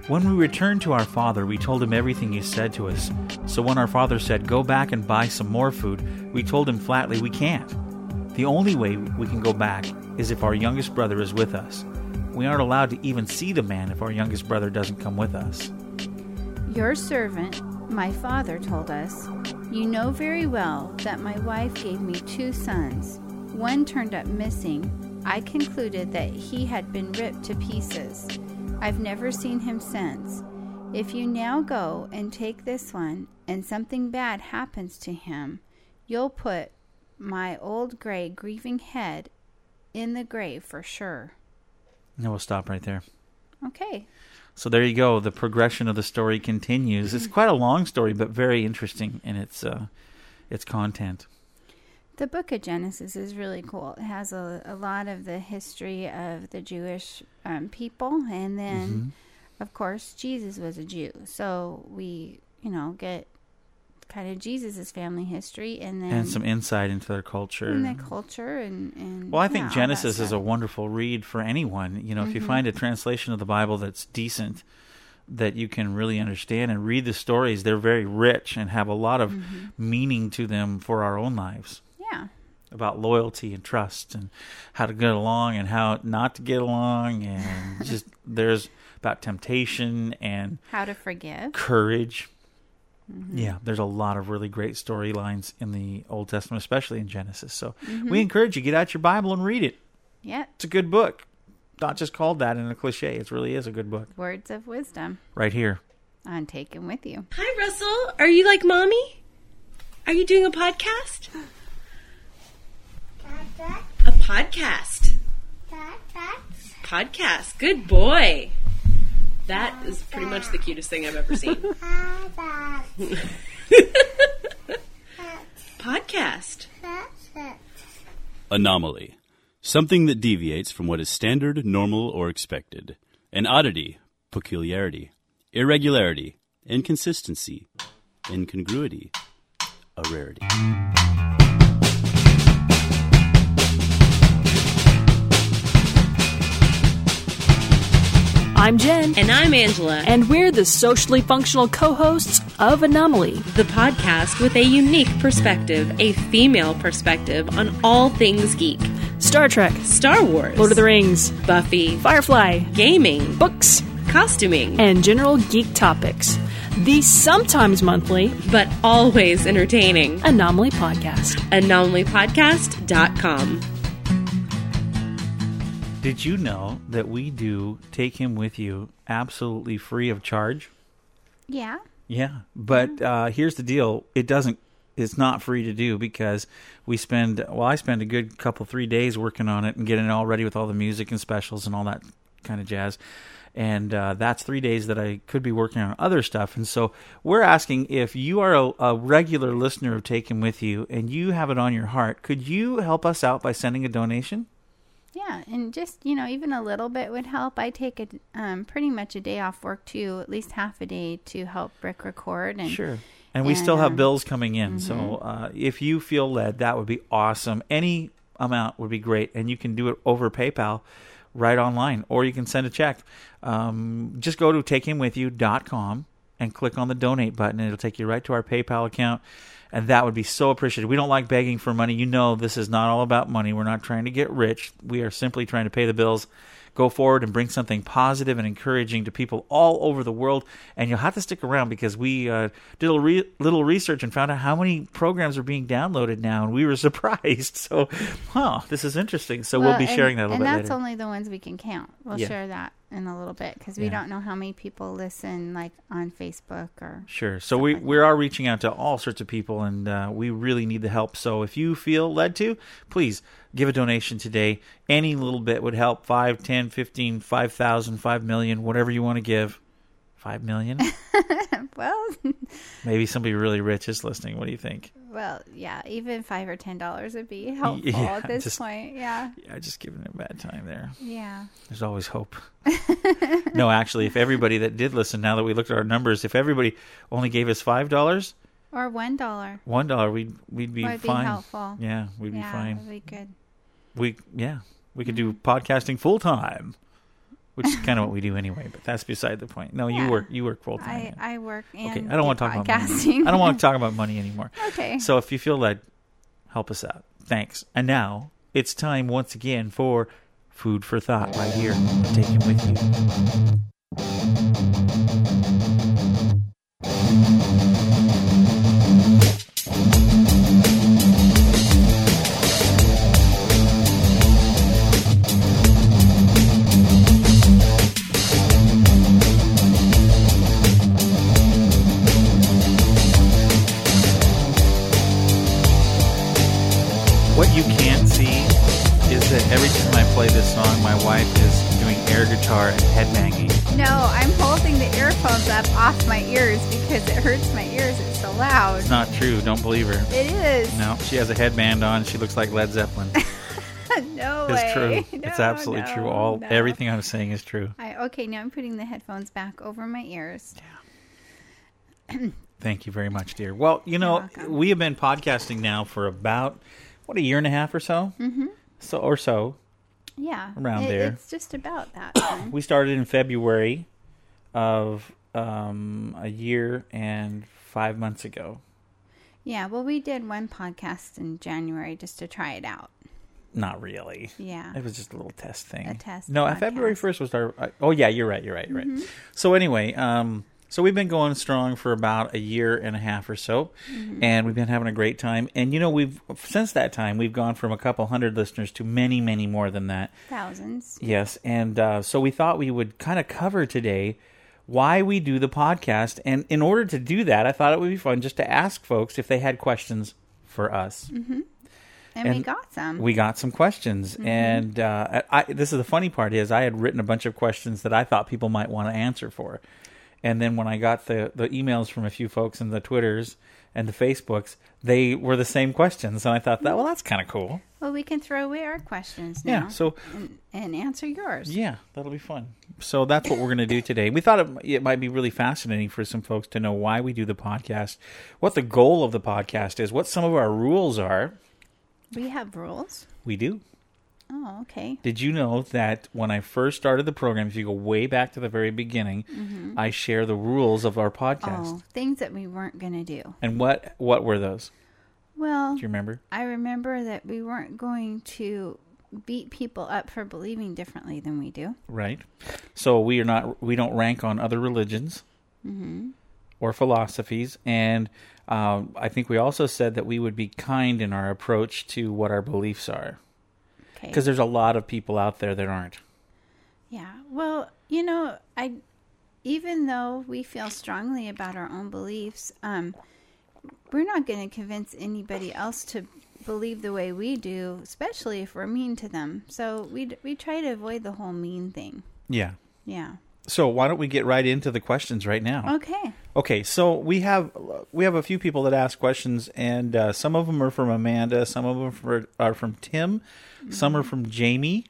Speaker 1: When we returned to our father, we told him everything he said to us. So when our father said, Go back and buy some more food, we told him flatly, We can't. The only way we can go back is if our youngest brother is with us. We aren't allowed to even see the man if our youngest brother doesn't come with us.
Speaker 2: Your servant, my father, told us, You know very well that my wife gave me two sons. One turned up missing. I concluded that he had been ripped to pieces. I've never seen him since. If you now go and take this one and something bad happens to him, you'll put my old gray grieving head in the grave for sure.
Speaker 1: And we'll stop right there.
Speaker 2: Okay.
Speaker 1: So there you go. The progression of the story continues. It's quite a long story, but very interesting in its uh, its content.
Speaker 2: The book of Genesis is really cool. It has a, a lot of the history of the Jewish um, people, and then,
Speaker 1: Mm-hmm.
Speaker 2: of course, Jesus was a Jew. So we, you know, get kind of Jesus' family history, and then
Speaker 1: and some insight into their culture.
Speaker 2: and the culture, and, and
Speaker 1: Well, I think
Speaker 2: that
Speaker 1: Genesis is a wonderful read for anyone. You know, if you mm-hmm. find a translation of the Bible that's decent, that you can really understand and read the stories, they're very rich and have a lot of mm-hmm. meaning to them for our own lives
Speaker 2: yeah.
Speaker 1: about loyalty and trust and how to get along and how not to get along and just there's about temptation and
Speaker 2: How to forgive.
Speaker 1: courage.
Speaker 2: Mm-hmm.
Speaker 1: Yeah, there's a lot of really great storylines in the Old Testament, especially in Genesis. So
Speaker 2: Mm-hmm.
Speaker 1: we encourage you get out your Bible and read it.
Speaker 2: Yep.
Speaker 1: It's a good book. Not just called that in a cliche. It really is a good book.
Speaker 2: Words of wisdom
Speaker 1: Right here.
Speaker 2: on Take Him With You.
Speaker 6: Hi, Russell. Are you like mommy? Are you doing a podcast? A podcast. Podcast. Good boy. That is pretty much the cutest thing I've ever seen. podcast.
Speaker 7: Anomaly. Something that deviates from what is standard, normal, or expected. An oddity, peculiarity, irregularity, inconsistency, incongruity, a rarity.
Speaker 8: I'm Jen,
Speaker 6: And I'm Angela,
Speaker 8: and we're the socially functional co hosts of Anomaly.
Speaker 6: the podcast with a unique perspective, a female perspective on all things geek.
Speaker 8: Star Trek,
Speaker 6: Star Wars,
Speaker 8: Lord of the Rings,
Speaker 6: Buffy,
Speaker 8: Firefly,
Speaker 6: gaming,
Speaker 8: books,
Speaker 6: costuming,
Speaker 8: and general geek topics. The sometimes monthly
Speaker 6: but always entertaining.
Speaker 8: Anomaly Podcast.
Speaker 6: AnomalyPodcast.com.
Speaker 1: Did you know that we do take him with you absolutely free of charge?
Speaker 2: Yeah.
Speaker 1: Yeah, but uh, here's the deal: it doesn't. It's not free to do because we spend. Well, I spend a good couple three days working on it and getting it all ready with all the music and specials and all that kind of jazz. And uh, that's three days that I could be working on other stuff. And so we're asking if you are a, a regular listener of Take Him With You and you have it on your heart, could you help us out by sending a donation?
Speaker 2: Yeah, and just you know, even a little bit would help. I take a um, pretty much a day off work too, at least half a day to help Brick record. And
Speaker 1: Sure. And we
Speaker 2: and,
Speaker 1: still have
Speaker 2: um,
Speaker 1: bills coming in. So uh, if you feel led, that would be awesome. Any amount would be great. And you can do it over PayPal right online, or you can send a check. Um, just go to takehimwithyou.com and click on the donate button. It'll take you right to our PayPal account. And that would be so appreciated. We don't like begging for money. You know, this is not all about money. We're not trying to get rich. We are simply trying to pay the bills go forward and bring something positive and encouraging to people all over the world. And you'll have to stick around because we uh, did a re- little research and found out how many programs are being downloaded now, and we were surprised. So, huh, this is interesting. So we'll
Speaker 2: Well,
Speaker 1: be
Speaker 2: and-
Speaker 1: sharing that a little
Speaker 2: and
Speaker 1: bit
Speaker 2: that's
Speaker 1: later.
Speaker 2: only the ones we can count. We'll
Speaker 1: Yeah.
Speaker 2: share that in a little bit because we
Speaker 1: Yeah.
Speaker 2: don't know how many people listen, like on Facebook or.
Speaker 1: Sure. So we
Speaker 2: like
Speaker 1: we are reaching out to all sorts of people, and uh, we really need the help. So if you feel led to, please give a donation today. Any little bit would help. Five, ten, fifteen, five thousand, five million, whatever you want to give. Five million?
Speaker 2: Well,
Speaker 1: Maybe somebody really rich is listening. What do you think?
Speaker 2: Well, yeah, even five or ten dollars would be helpful
Speaker 1: Yeah,
Speaker 2: at this
Speaker 1: just-
Speaker 2: point. Yeah,
Speaker 1: Yeah, just giving it a bad time there.
Speaker 2: yeah.
Speaker 1: There's always hope. no, actually, if everybody that did listen, now that we looked at our numbers, if everybody only gave us five dollars,
Speaker 2: Or one dollar
Speaker 1: one dollar, we'd we'd be
Speaker 2: would be
Speaker 1: fine.
Speaker 2: helpful.
Speaker 1: Yeah, we'd
Speaker 2: yeah,
Speaker 1: be fine.
Speaker 2: That'd be good.
Speaker 1: We yeah, we could do podcasting full time, which is kind of what we do anyway. But that's beside the point. No, you work you work full time.
Speaker 2: I, I work
Speaker 1: okay, I don't want to talk about money. I don't want to talk about money anymore.
Speaker 2: okay.
Speaker 1: So if you feel led, help us out. Thanks. And now it's time once again for food for thought right here. Take with you. Guitar and headbanging.
Speaker 2: No, I'm holding the earphones up off my ears because it hurts my ears. It's so loud.
Speaker 1: It's not true. Don't believe her.
Speaker 2: It is.
Speaker 1: No, she has a headband on. She looks like Led Zeppelin.
Speaker 2: no
Speaker 1: It's
Speaker 2: way.
Speaker 1: true.
Speaker 2: No,
Speaker 1: it's absolutely
Speaker 2: no,
Speaker 1: true. All
Speaker 2: no.
Speaker 1: everything I'm saying is true.
Speaker 2: I, okay, now I'm putting the headphones back over my ears. Yeah.
Speaker 1: Thank you very much, dear. Well, you know, we have been podcasting now for about what a year and a half or so, mm-hmm. so or so.
Speaker 2: Yeah.
Speaker 1: Around
Speaker 2: it-
Speaker 1: there.
Speaker 2: It's just about that.
Speaker 1: We started in February of um, a year and five months ago.
Speaker 2: yeah. Well, we did one podcast in January just to try it out.
Speaker 1: Not really.
Speaker 2: Yeah.
Speaker 1: It was just a little test thing.
Speaker 2: A test
Speaker 1: No, February first was our. uh, Oh yeah, you're right. You're right. You're right. So anyway, um, so we've been going strong for about a year and a half or so, and we've been having a great time. And you know, we've since that time we've gone from a couple hundred listeners to many, many more than that.
Speaker 2: Thousands.
Speaker 1: Yes, and uh, so we thought we would kind of cover today why we do the podcast, and in order to do that, I thought it would be fun just to ask folks if they had questions for us.
Speaker 2: And, we got some.
Speaker 1: We got some questions, and uh, I, this is the funny part is I had written a bunch of questions that I thought people might want to answer for, and then when I got the the emails from a few folks and the Twitters and the Facebooks, they were the same questions, and I thought that well that's kind of cool.
Speaker 2: well, we can throw away our questions now.
Speaker 1: Yeah, so
Speaker 2: and, and answer yours.
Speaker 1: yeah, that'll be fun. So that's what we're going to do today. We thought it, it might be really fascinating for some folks to know why we do the podcast, what the goal of the podcast is, what some of our rules are.
Speaker 2: We have rules.
Speaker 1: We do.
Speaker 2: Oh, okay.
Speaker 1: Did you know that when I first started the program, if you go way back to the very beginning, I share the rules of our podcast.
Speaker 2: Oh, things that we weren't going to do.
Speaker 1: And what what were those?
Speaker 2: Well,
Speaker 1: Do you remember?
Speaker 2: I remember that we weren't going to beat people up for believing differently than we do.
Speaker 1: Right. So we are not we don't rank on other religions or philosophies, and um, I think we also said that we would be kind in our approach to what our beliefs are,
Speaker 2: Okay.
Speaker 1: because there's a lot of people out there that aren't.
Speaker 2: Yeah. Well, you know, I even though we feel strongly about our own beliefs, um, we're not going to convince anybody else to believe the way we do, especially if we're mean to them. So we we try to avoid the whole mean thing.
Speaker 1: Yeah.
Speaker 2: Yeah.
Speaker 1: So why don't we get right into the questions right now?
Speaker 2: Okay.
Speaker 1: Okay, so we have we have a few people that ask questions, and uh, some of them are from Amanda, some of them for, are from Tim, some are from Jamie,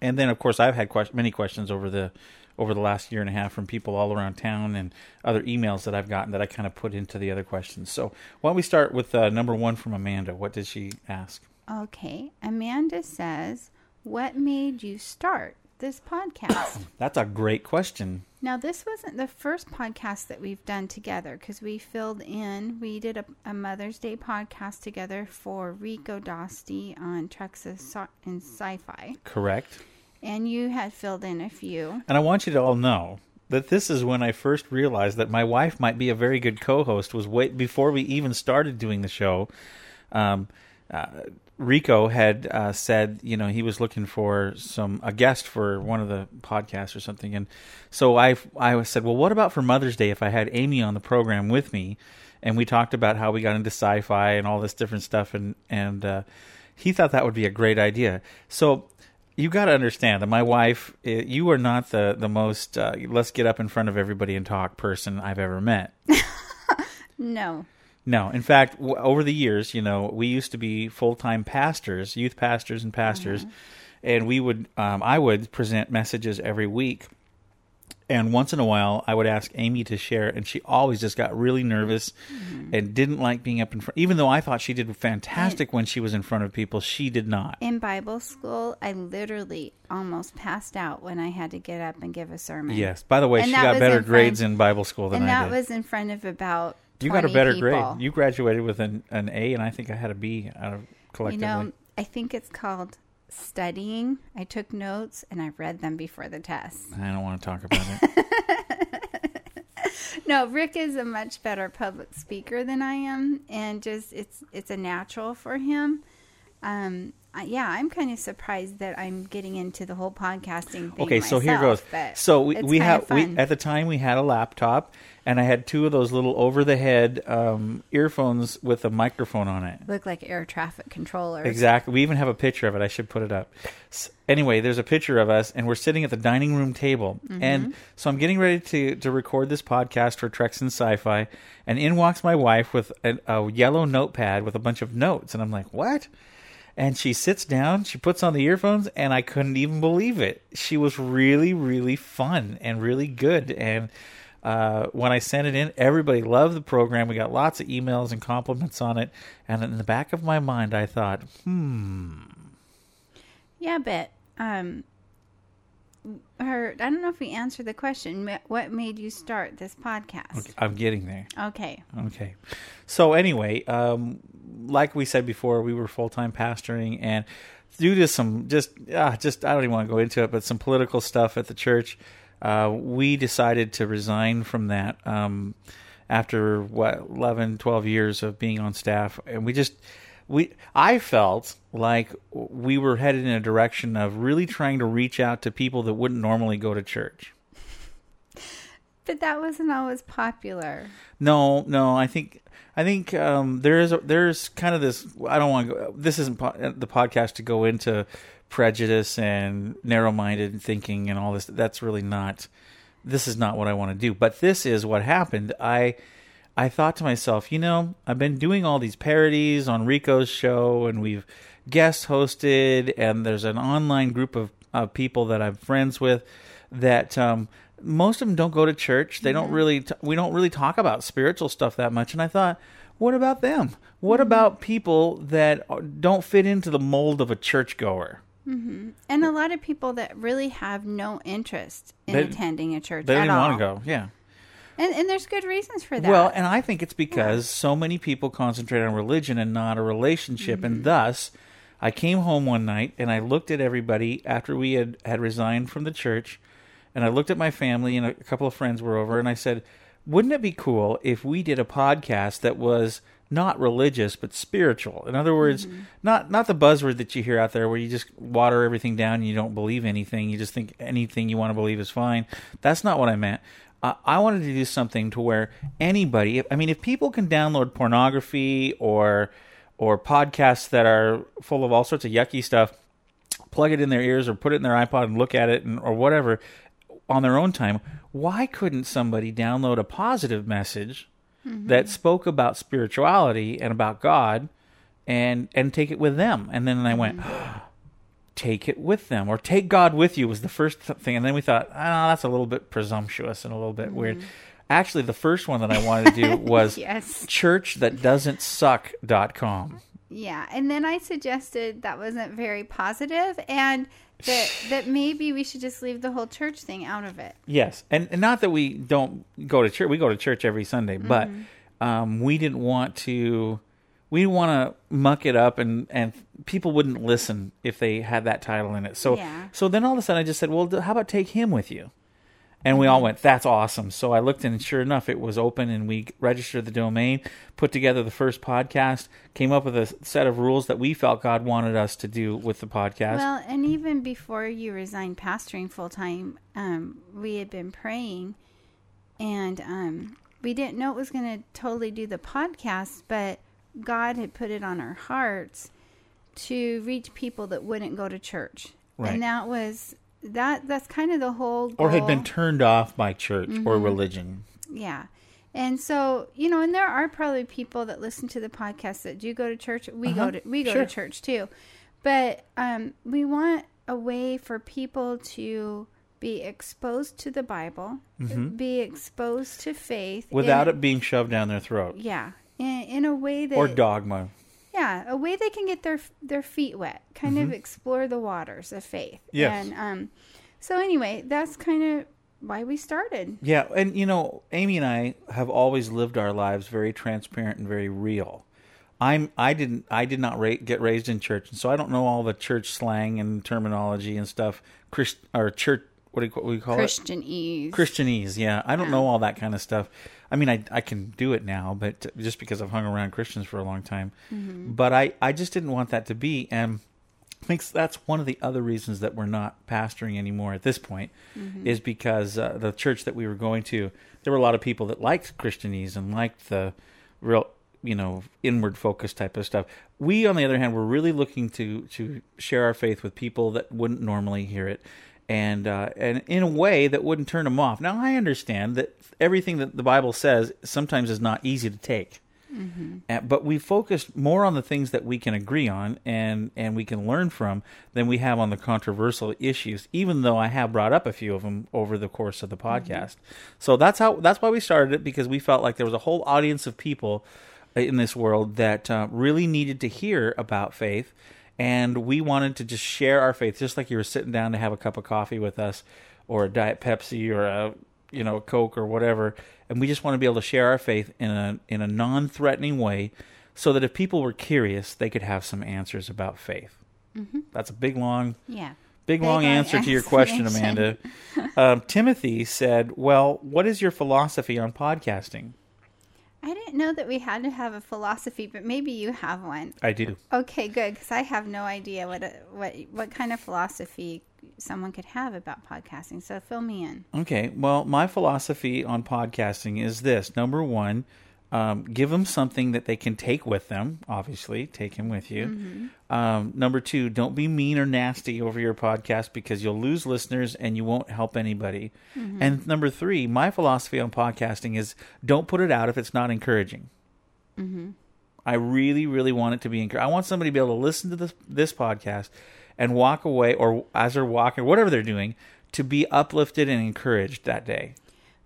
Speaker 1: and then of course I've had quest- many questions over the over the last year and a half from people all around town and other emails that I've gotten that I kind of put into the other questions. So why don't we start with uh, number one from Amanda? What did she ask?
Speaker 2: Okay. Amanda says, "What made you start this podcast?"
Speaker 1: That's a great question.
Speaker 2: Now, this wasn't the first podcast that we've done together because we filled in. We did a, a Mother's Day podcast together for Rico Dosti on Treks of Sci- and Sci-Fi,
Speaker 1: Correct.
Speaker 2: and you had filled in a few.
Speaker 1: And I want you to all know that this is when I first realized that my wife might be a very good co-host. Was way before we even started doing the show. Um, uh, Rico had uh, said, you know, he was looking for some a guest for one of the podcasts or something, and so I I said, well, what about for Mother's Day if I had Amy on the program with me, and we talked about how we got into sci-fi and all this different stuff, and and uh, he thought that would be a great idea. So you got to understand that my wife, eh, you are not the the most uh, let's get up in front of everybody and talk person I've ever met.
Speaker 2: No,
Speaker 1: No, in fact, w- over the years, you know, we used to be full time pastors, youth pastors and pastors, and we would, um, I would present messages every week. And once in a while, I would ask Amy to share, and she always just got really nervous and didn't like being up in front. Even though I thought she did fantastic when she was in front of people, she did not.
Speaker 2: in Bible school, I literally almost passed out when I had to get up and give a sermon.
Speaker 1: Yes. By the way,
Speaker 2: And
Speaker 1: she got better
Speaker 2: in front-
Speaker 1: grades in Bible school than I did.
Speaker 2: and
Speaker 1: I
Speaker 2: that
Speaker 1: did.
Speaker 2: was in front of about.
Speaker 1: You got a better
Speaker 2: people.
Speaker 1: grade. You graduated with an, an A, and I think I had a B out of collectively.
Speaker 2: You know, I think it's called studying. I took notes and I read them before the test.
Speaker 1: I don't want to talk about it.
Speaker 2: No, Rick is a much better public speaker than I am, and just it's it's a natural for him. Um, I, yeah, I'm kind of surprised that I'm getting into the whole podcasting thing.
Speaker 1: Okay, so here
Speaker 2: myself,
Speaker 1: goes. So we, we we at the time we had a laptop, and I had two of those little over the head um, earphones with a microphone on it.
Speaker 2: look like air traffic controllers.
Speaker 1: Exactly. We even have a picture of it. I should put it up. S- Anyway, there's a picture of us, and we're sitting at the dining room table.
Speaker 2: Mm-hmm.
Speaker 1: And so I'm getting ready to, to record this podcast for Treks and Sci-Fi, and in walks my wife with a, a yellow notepad with a bunch of notes, and I'm like, "What?" And she sits down, she puts on the earphones, and I couldn't even believe it. She was really, really fun and really good. And Uh, when I sent it in, everybody loved the program. We got lots of emails and compliments on it. And in the back of my mind, I thought, hmm,
Speaker 2: Yeah, but um, her. I don't know if we answered the question. What made you start this podcast?
Speaker 1: I'm getting there.
Speaker 2: Okay.
Speaker 1: Okay. So anyway, um, like we said before, we were full time pastoring, and due to some just ah, just I don't even want to go into it, but some political stuff at the church, uh, we decided to resign from that um, after what 11, 12 years of being on staff, and we just we I felt like we were headed in a direction of really trying to reach out to people that wouldn't normally go to church.
Speaker 2: But that wasn't always popular.
Speaker 1: No, no. I think I think um, there is a, there's kind of this. I don't want. This isn't po- the podcast to go into prejudice and narrow-minded thinking and all this. That's really not. This is not what I want to do. But this is what happened. I I thought to myself, you know, I've been doing all these parodies on Rico's show, and we've guest hosted, and there's an online group of, of people that I'm friends with that um, most of them don't go to church. They don't really. T- we don't really talk about spiritual stuff that much. And I thought, what about them? What mm-hmm. about people that don't fit into the mold of a churchgoer? Mm-hmm.
Speaker 2: And a lot of people that really have no interest in
Speaker 1: They-
Speaker 2: attending a church
Speaker 1: They don't
Speaker 2: all.
Speaker 1: want to go. Yeah.
Speaker 2: And, and there's good reasons for that.
Speaker 1: Well, and I think it's because so many people concentrate on religion and not a relationship, and mm-hmm. thus, I came home one night and I looked at everybody after we had had resigned from the church, and I looked at my family and a couple of friends were over, and I said, "Wouldn't it be cool if we did a podcast that was?" Not religious, but spiritual. In other words, mm-hmm. not not the buzzword that you hear out there, where you just water everything down and you don't believe anything. You just think anything you want to believe is fine. That's not what I meant. I I wanted to do something to where anybody, I mean, if people can download pornography or or podcasts that are full of all sorts of yucky stuff, plug it in their ears or put it in their iPod and look at it and, or whatever on their own time, why couldn't somebody download a positive message mm-hmm. that spoke about spirituality and about God and and take it with them? And then I went, mm-hmm. take it with them or take God with you was the first thing. And then we thought, oh, that's a little bit presumptuous and a little bit weird. Mm-hmm. Actually, the first one that I wanted to do was
Speaker 2: Yes.
Speaker 1: church that doesn't
Speaker 2: Yeah, and then I suggested that wasn't very positive, and that that maybe we should just leave the whole church thing out of it.
Speaker 1: Yes, and, and not that we don't go to church. We go to church every Sunday, but um, we didn't want to. We didn't want to muck it up, and and people wouldn't listen if they had that title in it. So
Speaker 2: Yeah.
Speaker 1: so then all of a sudden I just said, well, how about take him with you? And we all went, that's awesome. So I looked, and sure enough, it was open, and we registered the domain, put together the first podcast, came up with a set of rules that we felt God wanted us to do with the podcast.
Speaker 2: Well, and even before you resigned pastoring full time, um, we had been praying, and um, we didn't know it was going to totally do the podcast, but God had put it on our hearts to reach people that wouldn't go to church,
Speaker 1: Right.
Speaker 2: and that was that. That's kind of the whole.
Speaker 1: or had been turned off by church or mm-hmm. religion.
Speaker 2: Yeah. And so, you know, and there are probably people that listen to the podcast that do go to church. We go uh-huh. to we go
Speaker 1: Sure.
Speaker 2: to church too. But um we want a way for people to be exposed to the Bible, mm-hmm. be exposed to faith
Speaker 1: without
Speaker 2: in,
Speaker 1: it being shoved down their throat
Speaker 2: Yeah. In, in a way that
Speaker 1: or dogma.
Speaker 2: Yeah, a way they can get their their feet wet, kind of explore the waters of faith.
Speaker 1: Mm-hmm. Yes.
Speaker 2: And um so anyway, that's kind of why we started.
Speaker 1: Yeah, and you know, Amy and I have always lived our lives very transparent and very real. I'm I didn't I did not ra- get raised in church, and so I don't know all the church slang and terminology and stuff. Christ or church what do you, what do you call it?
Speaker 2: Christianese.
Speaker 1: Christianese, yeah. I don't know all that kind of stuff. I mean, I I can do it now, but just because I've hung around Christians for a long time. But I I just didn't want that to be, and I think that's one of the other reasons that we're not pastoring anymore at this point, is because uh, the church that we were going to, there were a lot of people that liked Christianese and liked the real you know inward focus type of stuff. We, on the other hand, were really looking to to share our faith with people that wouldn't normally hear it and uh, and in a way that wouldn't turn them off. Now I understand that everything that the Bible says sometimes is not easy to take. Uh, but we focused more on the things that we can agree on and and we can learn from than we have on the controversial issues. Even though I have brought up a few of them over the course of the podcast, so that's how that's why we started it because we felt like there was a whole audience of people in this world that uh, really needed to hear about faith, and we wanted to just share our faith, just like you were sitting down to have a cup of coffee with us, or a diet Pepsi, or a you know a Coke or whatever, and we just want to be able to share our faith in a in a non-threatening way, so that if people were curious, they could have some answers about faith. That's a big long
Speaker 2: Yeah.
Speaker 1: Big,
Speaker 2: Big
Speaker 1: long
Speaker 2: long
Speaker 1: answer to your question, Amanda. um, Timothy said, "Well, what is your philosophy on podcasting?"
Speaker 2: I didn't know that we had to have a philosophy, but maybe you have one.
Speaker 1: I do.
Speaker 2: Okay, good, because I have no idea what a, what what kind of philosophy someone could have about podcasting. So fill me in.
Speaker 1: Okay. Well, my philosophy on podcasting is this: number one, um, give them something that they can take with them. Obviously, take him with you. Um, number two, don't be mean or nasty over your podcast because you'll lose listeners and you won't help anybody. And number three, my philosophy on podcasting is don't put it out if it's not encouraging. I really, really want it to be encouraging. I want somebody to be able to listen to this this podcast and walk away, or as they're walking, or whatever they're doing, to be uplifted and encouraged that day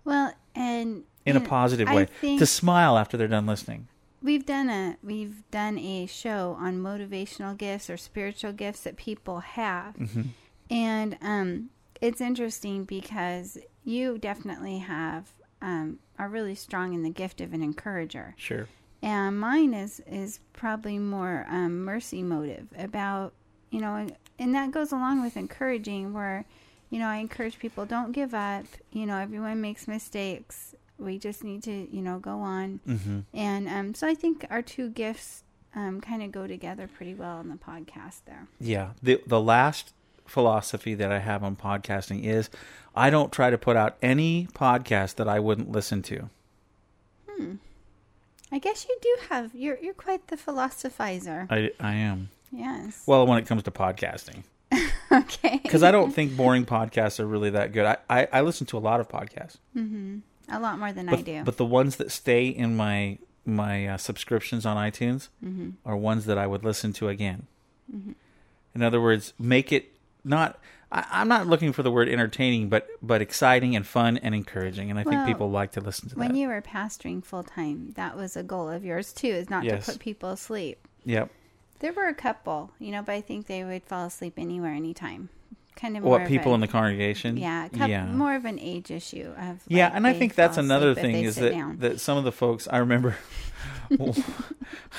Speaker 2: Well, and
Speaker 1: in a positive way, to smile after they're done listening.
Speaker 2: we've done a we've done a show on motivational gifts or spiritual gifts that people have,
Speaker 1: Mm-hmm.
Speaker 2: and um, it's interesting because you definitely have um, are really strong in the gift of an encourager.
Speaker 1: Sure.
Speaker 2: and mine is is probably more um, mercy motive about you know and, and that goes along with encouraging where you know i encourage people don't give up you know everyone makes mistakes we just need to you know go on
Speaker 1: Mm-hmm.
Speaker 2: and um, so i think our two gifts um, kind of go together pretty well in the podcast there
Speaker 1: Yeah. The the last philosophy that I have on podcasting is I don't try to put out any podcast that I wouldn't listen to. Hmm.
Speaker 2: i guess you do have you're you're quite the philosophizer
Speaker 1: I I am.
Speaker 2: yes
Speaker 1: Well, when it comes to podcasting.
Speaker 2: okay
Speaker 1: Because I don't think boring podcasts are really that good. I, I, I listen to a lot of podcasts.
Speaker 2: A lot more than
Speaker 1: but,
Speaker 2: i do
Speaker 1: But the ones that stay in my my uh, subscriptions on iTunes
Speaker 2: Mm-hmm.
Speaker 1: are ones that I would listen to again. In other words, make it not. I, I'm not looking for the word entertaining, but but exciting and fun and encouraging, and I think people like to listen to
Speaker 2: when
Speaker 1: that.
Speaker 2: When you were pastoring full time, that was a goal of yours too, is not
Speaker 1: Yes.
Speaker 2: to put people asleep.
Speaker 1: yep.
Speaker 2: There were a couple, you know, but I think they would fall asleep anywhere, anytime. Kind of
Speaker 1: What people
Speaker 2: a,
Speaker 1: in the congregation?
Speaker 2: yeah, couple,
Speaker 1: yeah.
Speaker 2: more of an age issue of
Speaker 1: Yeah,
Speaker 2: like,
Speaker 1: and I think that's another thing is that
Speaker 2: down.
Speaker 1: that some of the folks I remember I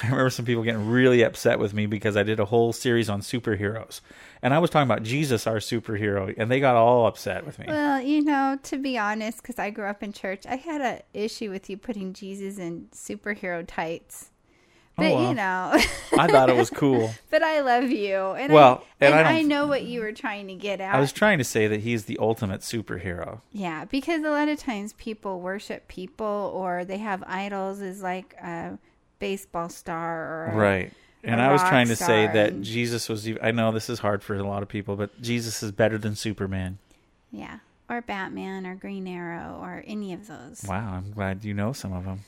Speaker 1: remember some people getting really upset with me because I did a whole series on superheroes. And I was talking about Jesus our superhero and they got all upset with me.
Speaker 2: Well, you know, to be honest, because I grew up in church, I had an issue with you putting Jesus in superhero tights. Oh, but
Speaker 1: Oh, well.
Speaker 2: you know,
Speaker 1: I thought it was cool.
Speaker 2: but I love you, and
Speaker 1: Well,
Speaker 2: I,
Speaker 1: and
Speaker 2: and
Speaker 1: I
Speaker 2: I, know what you were trying to get at.
Speaker 1: I was trying to say that he's the ultimate superhero.
Speaker 2: Yeah, because a lot of times people worship people or they have idols as like a baseball star or
Speaker 1: Right. And
Speaker 2: a
Speaker 1: I was trying to say that
Speaker 2: and-
Speaker 1: Jesus was I know this is hard for a lot of people, but Jesus is better than Superman.
Speaker 2: Yeah, or Batman or Green Arrow or any of those.
Speaker 1: Wow, I'm glad you know some of them.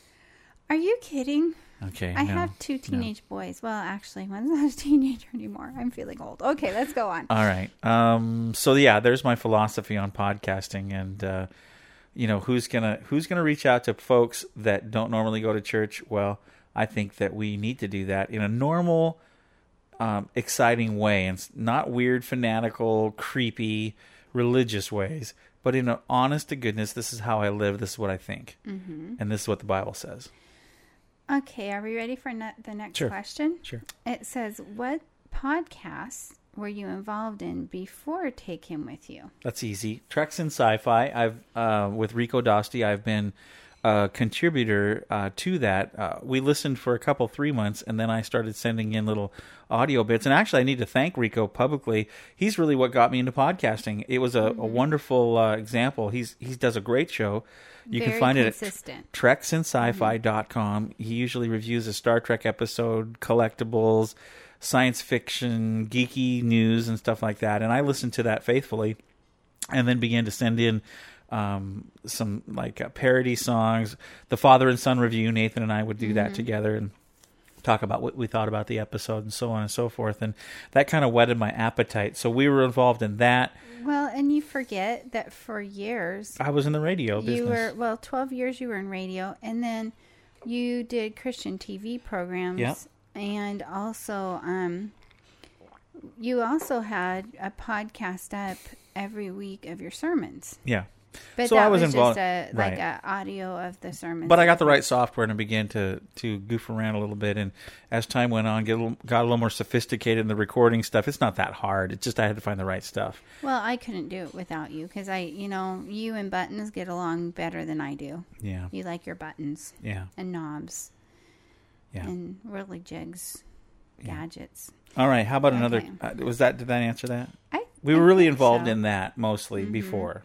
Speaker 2: Are you kidding?
Speaker 1: Okay.
Speaker 2: I
Speaker 1: no.
Speaker 2: have two teenage boys. Well, actually, one's not a teenager anymore. I'm feeling old. Okay, let's go on.
Speaker 1: All right. Um, so yeah, there's my philosophy on podcasting, and uh, you know who's gonna who's gonna reach out to folks that don't normally go to church. Well, I think that we need to do that in a normal, um, exciting way, and not weird, fanatical, creepy, religious ways, but in an honest to goodness. This is how I live. This is what I think, mm-hmm. and this is what the Bible says.
Speaker 2: Okay, are we ready for ne- the next
Speaker 1: Sure.
Speaker 2: question?
Speaker 1: Sure.
Speaker 2: It says, "What podcasts were you involved in before Take Him with You?"
Speaker 1: That's easy. Treks in Sci-Fi. I've uh, with Rico Dosti. I've been a contributor uh, to that. Uh, we listened for a couple three months, and then I started sending in little audio bits. And actually, I need to thank Rico publicly. He's really what got me into podcasting. It was a, a wonderful uh, example. He's he does a great show. You can find
Speaker 2: consistent.
Speaker 1: it at treksinsci-fi.com. He usually reviews a Star Trek episode, collectibles, science fiction, geeky news, and stuff like that. And I listen to that faithfully and then began to send in um, some like uh, parody songs. The father and son review. Nathan and I would do that together and talk about what we thought about the episode and so on and so forth. And that kind of whetted my appetite. So we were involved in that.
Speaker 2: Well, and you forget that for years
Speaker 1: I was in the radio business.
Speaker 2: you were well, twelve years you were in radio, and then you did Christian TV programs, and also um, you also had a podcast up every week of your sermons.
Speaker 1: yeah.
Speaker 2: But
Speaker 1: So
Speaker 2: that
Speaker 1: I was
Speaker 2: was,
Speaker 1: involved-
Speaker 2: just a like
Speaker 1: right.
Speaker 2: a audio of the sermon.
Speaker 1: But I got the right software and I began to to goof around a little bit. And as time went on, get a little, got a little more sophisticated in the recording stuff. It's not that hard. It's just I had to find the right stuff.
Speaker 2: Well, I couldn't do it without you because I, you know, you and buttons get along better than I do.
Speaker 1: Yeah,
Speaker 2: You like your buttons
Speaker 1: yeah,
Speaker 2: and knobs
Speaker 1: yeah.
Speaker 2: and really jigs, gadgets.
Speaker 1: All right. How about another? Uh, was that? Did that answer that?
Speaker 2: I
Speaker 1: We were really involved
Speaker 2: so.
Speaker 1: in that mostly before.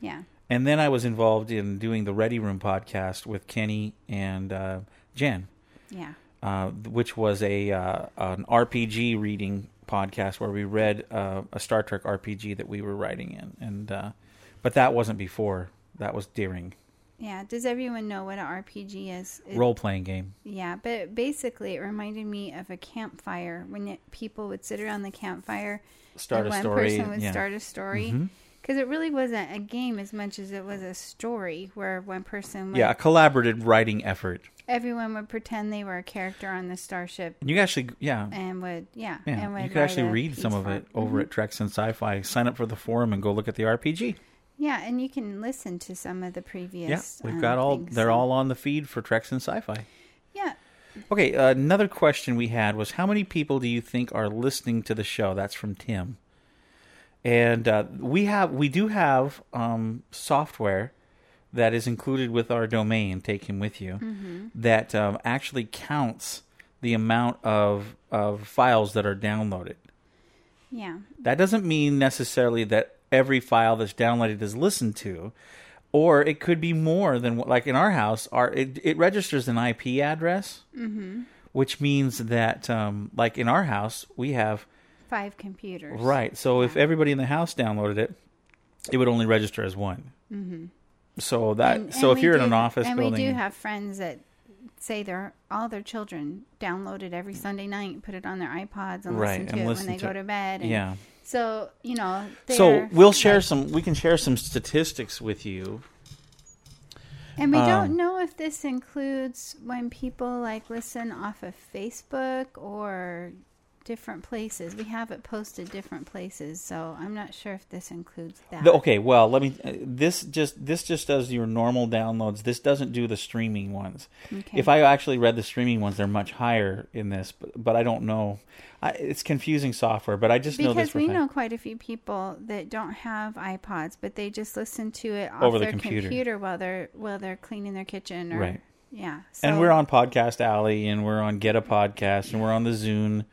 Speaker 2: Yeah.
Speaker 1: And then I was involved in doing the Ready Room podcast with Kenny and uh, Jen,
Speaker 2: Yeah.
Speaker 1: uh, which was a uh, an RPG reading podcast where we read uh, a Star Trek RPG that we were writing in, and uh, but that wasn't before. That was during
Speaker 2: Yeah. Does everyone know what an RPG is?
Speaker 1: Role playing game.
Speaker 2: Yeah, but basically, it reminded me of a campfire when it, people would sit around the campfire.
Speaker 1: Start a
Speaker 2: one
Speaker 1: story,
Speaker 2: person would
Speaker 1: yeah.
Speaker 2: start a story.
Speaker 1: Mhm.
Speaker 2: Because it really wasn't a game as much as it was a story where one person would,
Speaker 1: Yeah, a collaborative writing effort.
Speaker 2: everyone would pretend they were a character on the starship
Speaker 1: And you actually, yeah,
Speaker 2: and would, yeah.
Speaker 1: yeah,
Speaker 2: and would
Speaker 1: you could actually read some of it over at Treks and Sci-Fi. Sign up for the forum and go look at the RPG.
Speaker 2: Yeah, and you can listen to some of the previous Yeah,
Speaker 1: we've
Speaker 2: um,
Speaker 1: got all.
Speaker 2: things,
Speaker 1: They're all on the feed for Treks and Sci-Fi.
Speaker 2: Yeah,
Speaker 1: Okay, uh, another question we had was how many people do you think are listening to the show? That's from Tim. And uh, we have we do have um, software that is included with our domain. Take him with you. That um, actually counts the amount of of files that are downloaded.
Speaker 2: yeah.
Speaker 1: That doesn't mean necessarily that every file that's downloaded is listened to, or it could be more than what- like in our house. Our it, it registers an IP address, which means that um, like in our house we have
Speaker 2: Five computers.
Speaker 1: right. So if everybody in the house downloaded it, it would only register as one. Mm-hmm. So that
Speaker 2: And-
Speaker 1: so
Speaker 2: and
Speaker 1: if you're in an office
Speaker 2: and
Speaker 1: building,
Speaker 2: we do have friends that say their all their children download it every Sunday night, put it on their iPods, and
Speaker 1: Right,
Speaker 2: listen to
Speaker 1: and
Speaker 2: it
Speaker 1: listen
Speaker 2: when they go to bed. And
Speaker 1: yeah.
Speaker 2: So you know.
Speaker 1: So we'll share
Speaker 2: like-
Speaker 1: some. We can share some statistics with you.
Speaker 2: And we
Speaker 1: um,
Speaker 2: don't know if this includes when people like listen off of Facebook or different places. We have it posted different places, so I'm not sure if this includes that.
Speaker 1: Okay, well, let me. Uh, this just this just does your normal downloads. This doesn't do the streaming ones.
Speaker 2: Okay.
Speaker 1: If I actually read the streaming ones, they're much higher in this, but, but I don't know. I, it's confusing software, but I just know this
Speaker 2: because we know quite a few people that don't have iPods, but they just listen to it off
Speaker 1: Over the
Speaker 2: their
Speaker 1: computer.
Speaker 2: while they're while they're cleaning their kitchen. Or,
Speaker 1: Right.
Speaker 2: Yeah.
Speaker 1: and we're on Podcast Alley, and we're on Get a Podcast, and we're on the Zune,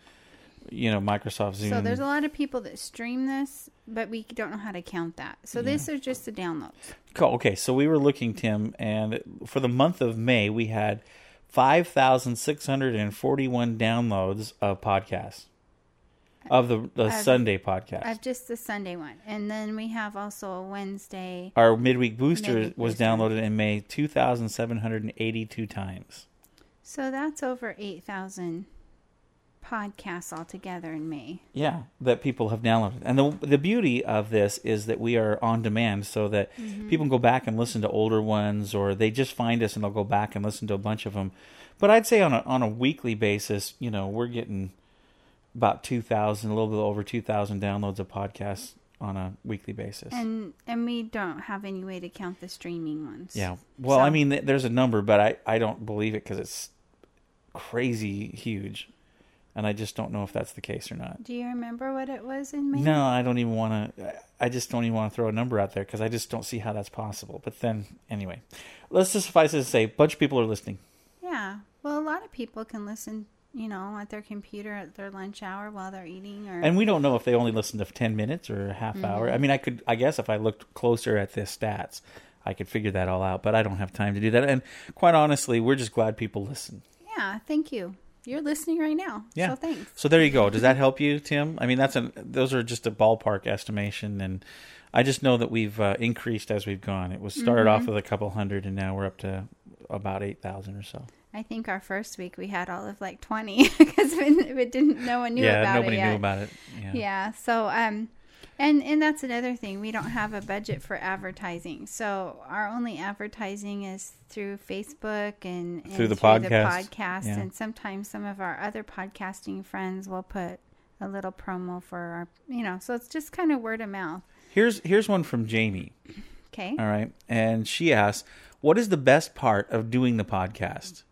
Speaker 1: you know, Microsoft Zune.
Speaker 2: So there's a lot of people that stream this, but we don't know how to count that. So this is just the downloads.
Speaker 1: Cool. Okay, so we were looking, Tim, and for the month of May, we had 5,641 downloads of podcasts, of the, the
Speaker 2: Of-
Speaker 1: Sunday podcast.
Speaker 2: Of just the Sunday one, and then we have also a Wednesday.
Speaker 1: Our midweek booster
Speaker 2: Midweek
Speaker 1: was
Speaker 2: booster.
Speaker 1: downloaded in May 2,782 times.
Speaker 2: So that's over eight thousand podcasts altogether in May.
Speaker 1: Yeah, that people have downloaded. And the the beauty of this is that we are on demand so that
Speaker 2: Mm-hmm.
Speaker 1: people can go back and listen to older ones or they just find us and they'll go back and listen to a bunch of them. But I'd say on a on a weekly basis, you know, we're getting about 2000, a little bit over 2000 downloads of podcasts on a weekly basis.
Speaker 2: And and we don't have any way to count the streaming ones.
Speaker 1: yeah. Well,
Speaker 2: So-
Speaker 1: I mean th- there's a number, but I I don't believe it cuz it's crazy huge. And I just don't know if that's the case or not.
Speaker 2: Do you remember what it was in May?
Speaker 1: No, I don't even want to. I just don't even want to throw a number out there because I just don't see how that's possible. But then, anyway, let's just suffice it to say, a bunch of people are listening.
Speaker 2: Yeah. Well, a lot of people can listen, you know, at their computer at their lunch hour while they're eating or
Speaker 1: And we don't know if they only listen to 10 minutes or a half hour. Mm-hmm. I mean, I could, I guess if I looked closer at the stats, I could figure that all out, but I don't have time to do that. And quite honestly, we're just glad people listen.
Speaker 2: Yeah, thank you. You're listening right now.
Speaker 1: Yeah.
Speaker 2: So thanks.
Speaker 1: So there you go. Does that help you, Tim? I mean, that's a, those are just a ballpark estimation. And I just know that we've uh, increased as we've gone. It was started
Speaker 2: Mm-hmm.
Speaker 1: off with a couple hundred, and now we're up to about eight thousand or so.
Speaker 2: I think our first week we had all of like 20 because it, it didn't, no one knew
Speaker 1: yeah,
Speaker 2: about
Speaker 1: nobody
Speaker 2: it yet.
Speaker 1: knew about it. Yeah.
Speaker 2: Yeah. So, um, and and that's another thing. We don't have a budget for advertising, so our only advertising is through Facebook and, and
Speaker 1: Through the podcast.
Speaker 2: podcast.
Speaker 1: Yeah.
Speaker 2: And sometimes some of our other podcasting friends will put a little promo for our, you know. So it's just kind of word of mouth.
Speaker 1: Here's here's one from Jamie.
Speaker 2: Okay.
Speaker 1: All right, and she asks, "What is the best part of doing the podcast?"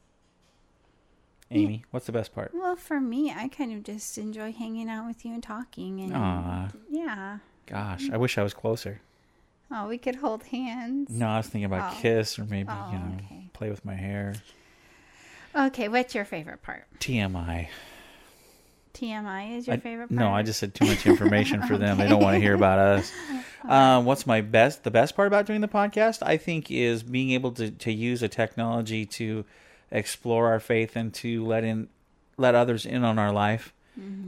Speaker 1: Amy, what's the best part?
Speaker 2: Well, for me, I kind of just enjoy hanging out with you and talking, and
Speaker 1: Aw,
Speaker 2: yeah.
Speaker 1: gosh, I wish I was closer.
Speaker 2: Oh, we could hold hands.
Speaker 1: No, I was thinking about
Speaker 2: Oh.
Speaker 1: kiss or maybe
Speaker 2: Oh,
Speaker 1: you know
Speaker 2: okay.
Speaker 1: play with my hair.
Speaker 2: Okay, what's your favorite part?
Speaker 1: TMI.
Speaker 2: TMI is your
Speaker 1: I-
Speaker 2: favorite part.
Speaker 1: No, I just said too much information for them. They don't want to hear about us. Um, what's my best? The best part about doing the podcast, I think, is being able to to use a technology to explore our faith and to let in let others in on our life.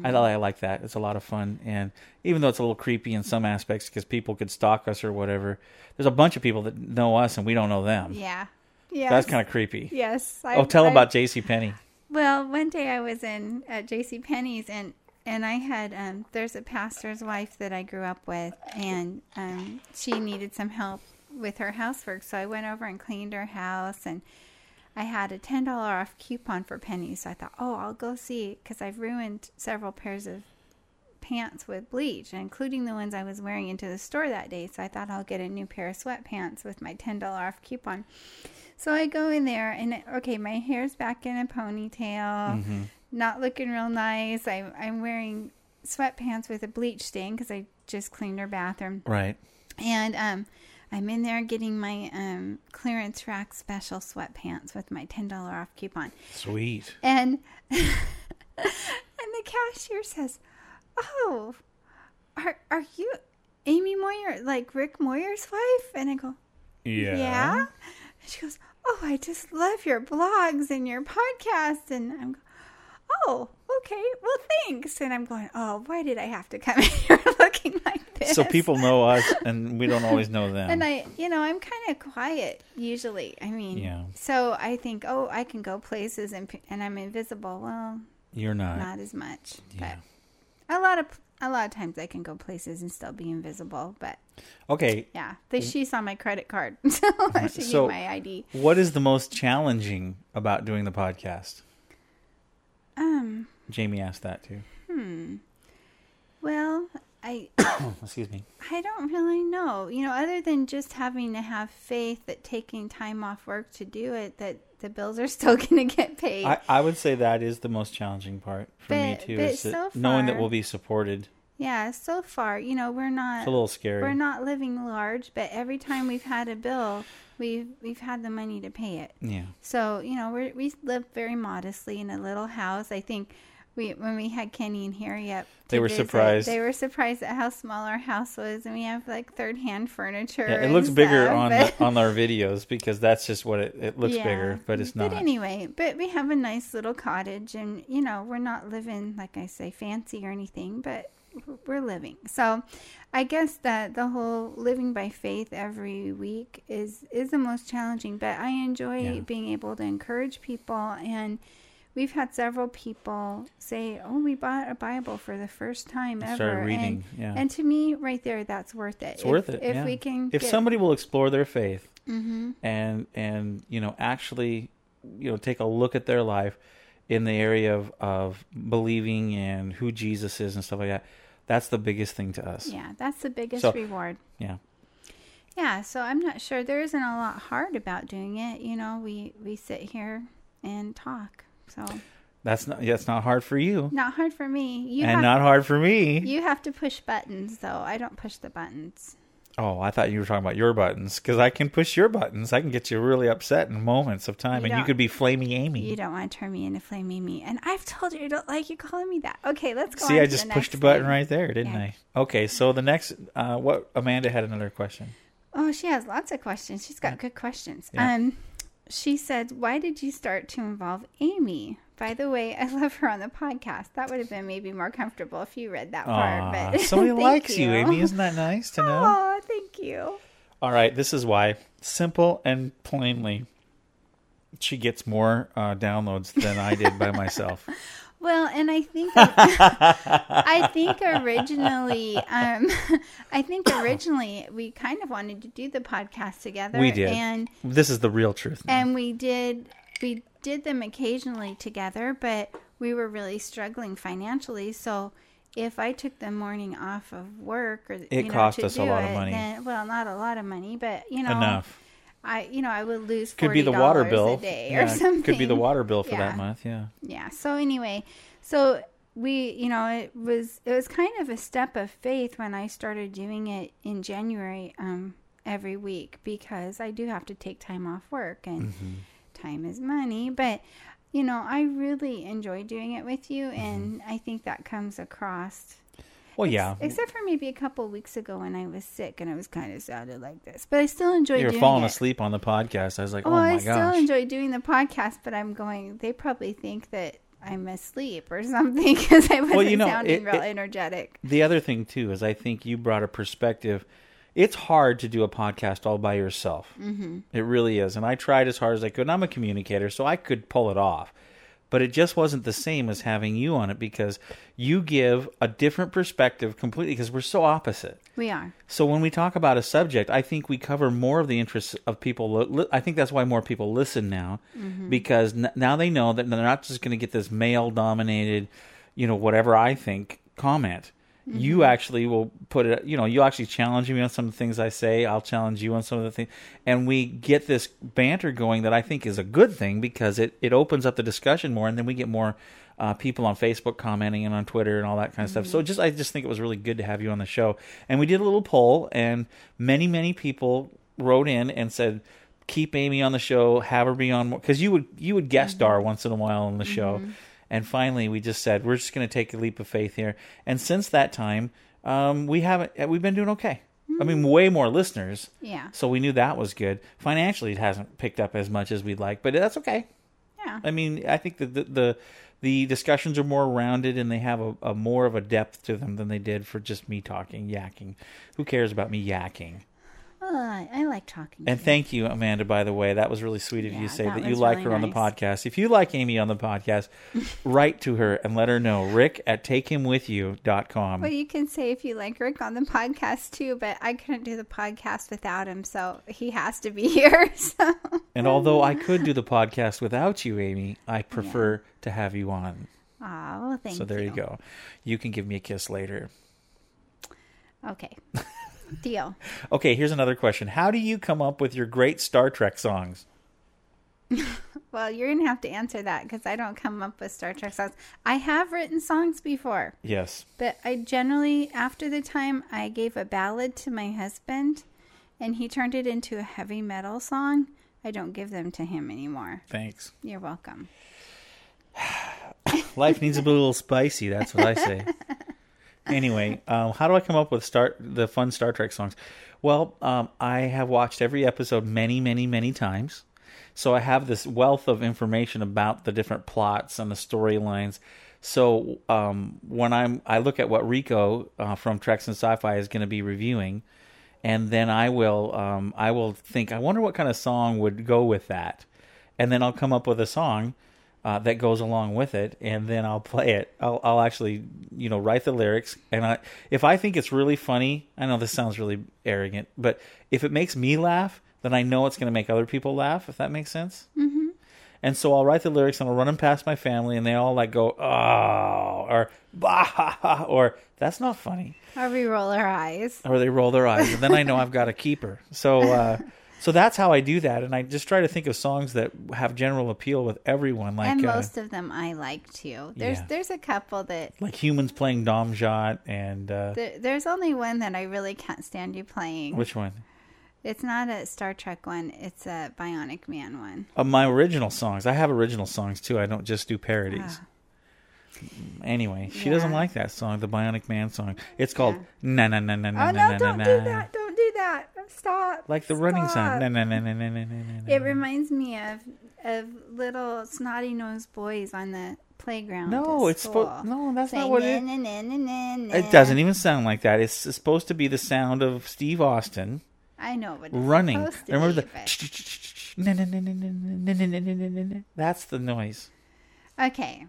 Speaker 1: I, li- I like that. It's a lot of fun, and even though it's a little creepy in some aspects because people could stalk us or whatever, there's a bunch of people that know us and we don't know them.
Speaker 2: Yeah. Yeah.
Speaker 1: That's kind of creepy.
Speaker 2: Yes.
Speaker 1: oh, tell about J.C. Penney.
Speaker 2: Well, one day I was in at J.C. Penney's and and I had um, there's a pastor's wife that I grew up with, and um, she needed some help with her housework, so I went over and cleaned her house, and I had a ten dollar off coupon for Penny, so I thought, oh, I'll go see because I've ruined several pairs of pants with bleach, including the ones I was wearing into the store that day. So I thought I'll get a new pair of sweatpants with my ten dollar off coupon. So I go in there and it- okay, my hair's back in a ponytail,
Speaker 1: Mm-hmm.
Speaker 2: not looking real nice. I, I'm wearing sweatpants with a bleach stain because I just cleaned her bathroom,
Speaker 1: Right.
Speaker 2: and um, I'm in there getting my um, clearance rack special sweatpants with my ten dollar off coupon.
Speaker 1: Sweet.
Speaker 2: And and the cashier says, "Oh, are are you Amy Moyer, like Rick Moyer's wife?" And I go, "Yeah." And she goes, "Oh, I just love your blogs and your podcast." And I'm, go- "Oh, okay. Well, thanks." And I'm going, "Oh, why did I have to come in here looking like this?"
Speaker 1: So people know us, and we don't always know them.
Speaker 2: And I, you know, I'm kind of quiet usually. I mean,
Speaker 1: Yeah.
Speaker 2: So I think, oh, I can go places and and I'm invisible. Well,
Speaker 1: You're not.
Speaker 2: not as much,
Speaker 1: Yeah.
Speaker 2: but a lot of a lot of times I can go places and still be invisible. But
Speaker 1: Okay.
Speaker 2: yeah, they, she's on my credit card, so I should
Speaker 1: So-
Speaker 2: my ID.
Speaker 1: What is the most challenging about doing the podcast?
Speaker 2: Um,
Speaker 1: Jamie asked that too. Hmm.
Speaker 2: Well, I
Speaker 1: Excuse me.
Speaker 2: I don't really know. You know, other than just having to have faith that taking time off work to do it, that the bills are still going to get paid.
Speaker 1: I, I would say that is the most challenging part for me too.
Speaker 2: but
Speaker 1: Is that
Speaker 2: so
Speaker 1: knowing that we'll be supported.
Speaker 2: Yeah, so far, you know, we're not
Speaker 1: It's a little scary.
Speaker 2: we're not living large, but every time we've had a bill, we've we've had the money to pay it.
Speaker 1: Yeah.
Speaker 2: So, you know, we we live very modestly in a little house. I think we when we had Kenny and Harry up, to
Speaker 1: They were
Speaker 2: visit,
Speaker 1: surprised.
Speaker 2: They were surprised at how small our house was, and we have like third hand furniture.
Speaker 1: Yeah, it looks bigger on
Speaker 2: but-
Speaker 1: the, on our videos because that's just what it, it looks
Speaker 2: Yeah.
Speaker 1: bigger, but it's not.
Speaker 2: But anyway, but we have a nice little cottage, and you know, we're not living like I say fancy or anything, but we're living. So, I guess that the whole living by faith every week is is the most challenging. But I enjoy
Speaker 1: Yeah.
Speaker 2: being able to encourage people, and we've had several people say, "Oh, we bought a Bible for the first time ever."
Speaker 1: Started reading,
Speaker 2: and,
Speaker 1: yeah.
Speaker 2: and to me, right there, that's worth it.
Speaker 1: It's
Speaker 2: If-
Speaker 1: worth it.
Speaker 2: if
Speaker 1: yeah.
Speaker 2: we can.
Speaker 1: if
Speaker 2: get-
Speaker 1: somebody will explore their faith
Speaker 2: Mm-hmm.
Speaker 1: and and you know actually you know take a look at their life in the area of of believing and who Jesus is and stuff like that, that's the biggest thing to us.
Speaker 2: yeah, that's the biggest
Speaker 1: So-
Speaker 2: reward.
Speaker 1: Yeah.
Speaker 2: Yeah, so I'm not sure. There isn't a lot hard about doing it. You know, we we sit here and talk. So
Speaker 1: That's not that's not hard for you,
Speaker 2: not hard for me. You
Speaker 1: and not hard for me.
Speaker 2: you have to push buttons though. I don't push the buttons.
Speaker 1: Oh, I thought you were talking about your buttons because I can push your buttons. I can get you really upset in moments of time,
Speaker 2: You
Speaker 1: and you could be flaming Amy.
Speaker 2: You don't want to turn me into Flame Mimi. And I've told you I don't like you calling me that. Okay, let's go
Speaker 1: See, I just pushed a button
Speaker 2: thing.
Speaker 1: right there, didn't
Speaker 2: Yeah.
Speaker 1: I? Okay, so the next, uh, what Amanda had another question.
Speaker 2: Oh, she has lots of questions. She's got good questions.
Speaker 1: Yeah.
Speaker 2: Um, she said, "Why did you start to involve Amy?" By the way, I love her on the podcast. That would have been maybe more comfortable if you read that part. But
Speaker 1: somebody likes you. Amy. Isn't that nice to know?
Speaker 2: Oh, thank you.
Speaker 1: All right, this is why. Simple and plainly, she gets more uh, downloads than I did by myself.
Speaker 2: Well, and I think I think originally, um, I think originally we kind of wanted to do the podcast together.
Speaker 1: We did.
Speaker 2: and
Speaker 1: This is the real truth. now.
Speaker 2: and we did we did them occasionally together, but we were really struggling financially. So if I took the morning off of work, or
Speaker 1: It
Speaker 2: you know,
Speaker 1: cost us a lot of money.
Speaker 2: then- well, not a lot of money, but you know,
Speaker 1: Enough.
Speaker 2: I you know I would lose
Speaker 1: Could be the water bill
Speaker 2: a day
Speaker 1: Yeah,
Speaker 2: or something.
Speaker 1: Could be the water bill for
Speaker 2: Yeah.
Speaker 1: that month. Yeah.
Speaker 2: Yeah. So anyway, so we, you know, it was it was kind of a step of faith when I started doing it in January um, every week because I do have to take time off work and
Speaker 1: Mm-hmm.
Speaker 2: time is money. But you know, I really enjoy doing it with you,
Speaker 1: Mm-hmm.
Speaker 2: and I think that comes across.
Speaker 1: Well,
Speaker 2: Ex-
Speaker 1: yeah.
Speaker 2: Except for maybe a couple weeks ago when I was sick and it was kind of sounded like this, but I still enjoy
Speaker 1: You were
Speaker 2: doing
Speaker 1: falling
Speaker 2: it.
Speaker 1: asleep on the podcast. I was like,
Speaker 2: Oh,
Speaker 1: oh my
Speaker 2: I
Speaker 1: gosh.
Speaker 2: still enjoy doing the podcast, but I'm going. They probably think that I'm asleep or something because I wasn't
Speaker 1: you know,
Speaker 2: sounding
Speaker 1: it-
Speaker 2: real
Speaker 1: it-
Speaker 2: energetic.
Speaker 1: The other thing too is I think you brought a perspective. It's hard to do a podcast all by yourself. Mm-hmm. It really is, and I tried as hard as I could. And I'm a communicator, so I could pull it off, but it just wasn't the same as having you on it because you give a different perspective completely because we're so opposite.
Speaker 2: We are.
Speaker 1: So when we talk about a subject, I think we cover more of the interests of people. I think that's why more people listen now, mm-hmm. because now they know that they're not just going to get this male-dominated, you know, whatever I think comment. You mm-hmm. actually will put it. You know, you actually challenge me on some of the things I say. I'll challenge you on some of the things, and we get this banter going that I think is a good thing because it it opens up the discussion more, and then we get more. Uh, people on Facebook commenting and on Twitter and all that kind of stuff. So mm-hmm. just I just think it was really good to have you on the show. And we did a little poll, and many many people wrote in and said, "Keep Amy on the show, have her be on because you would you would guest mm-hmm. star once in a while on the show." And finally, we just said we're just going to take a leap of faith here. And since that time, um, we haven't we've been doing okay. I mean, way more listeners.
Speaker 2: Yeah.
Speaker 1: So we knew that was good. Financially, it hasn't picked up as much as we'd like, but that's okay.
Speaker 2: Yeah.
Speaker 1: I mean, I think that the, the the discussions are more rounded and they have a, a more of a depth to them than they did for just me talking, yakking. Who cares about me yakking?
Speaker 2: Well, I, I like talking.
Speaker 1: And
Speaker 2: to you.
Speaker 1: thank you, Amanda. By the way, that was really sweet of you to say
Speaker 2: that
Speaker 1: that, you like
Speaker 2: really
Speaker 1: her on the podcast. If you like Amy on the podcast, write to her and let her know. Rick at takehimwithyou.com.
Speaker 2: Well, you can say if you like Rick on the podcast too, but I couldn't do the podcast without him, so he has to be here. So.
Speaker 1: And although I could do the podcast without you, Amy, I prefer to have you on.
Speaker 2: Aw, well, thank you.
Speaker 1: so there you. go. You can give me a kiss later.
Speaker 2: Okay. Deal.
Speaker 1: Okay, here's another question. How do you come up with your great Star Trek songs?
Speaker 2: Well, you're gonna have to answer that because I don't come up with Star Trek songs. I have written songs before,
Speaker 1: Yes.
Speaker 2: but I generally, after the time I gave a ballad to my husband, and he turned it into a heavy metal song, I don't give them to him anymore.
Speaker 1: Thanks.
Speaker 2: You're welcome.
Speaker 1: Life needs a little spicy. That's what I say. anyway, um, how do I come up with start the fun Star Trek songs? Well, um, I have watched every episode many, many, many times, so I have this wealth of information about the different plots and the storylines. So um, when I'm, I look at what Rico uh, from Treks in Sci-Fi is going to be reviewing, and then I will, um, I will think, I wonder what kind of song would go with that, and then I'll come up with a song uh, that goes along with it, and then I'll play it. I'll, I'll actually, you know, write the lyrics, and I, if I think it's really funny, I know this sounds really arrogant, but if it makes me laugh, then I know it's going to make other people laugh. If that makes sense. Mm-hmm. And so I'll write the lyrics, and I'll run them past my family, and they all like go, "Oh," or "Bah," ha, ha," or "That's not funny,"
Speaker 2: Or we roll our eyes.
Speaker 1: or they roll their eyes, and then I know I've got a keeper. So. Uh, so that's how I do that, and I just try to think of songs that have general appeal with everyone, like
Speaker 2: and
Speaker 1: uh,
Speaker 2: most of them I like too. There's
Speaker 1: Yeah.
Speaker 2: there's a couple that
Speaker 1: like humans playing Domjot and uh,
Speaker 2: there, there's only one that I really can't stand you playing.
Speaker 1: which one?
Speaker 2: It's not a Star Trek one. It's a Bionic Man one.
Speaker 1: Of my original songs. I have original songs too. I don't just do parodies.
Speaker 2: Ah.
Speaker 1: Anyway, she doesn't like that song, the Bionic Man song. It's called na na na na na
Speaker 2: Oh
Speaker 1: na
Speaker 2: no!
Speaker 1: na
Speaker 2: Don't
Speaker 1: na.
Speaker 2: do that! Don't do that! Stop!
Speaker 1: Like the running
Speaker 2: Stop.
Speaker 1: sound. Na na na na na na na.
Speaker 2: It reminds me of of little snotty nosed boys on the playground.
Speaker 1: No, it's supposed. No, that's
Speaker 2: saying,
Speaker 1: not what it. It doesn't even sound like that. It's supposed to be the sound of Steve Austin
Speaker 2: I know it's
Speaker 1: running.
Speaker 2: to
Speaker 1: Remember
Speaker 2: be,
Speaker 1: the that's the noise.
Speaker 2: okay.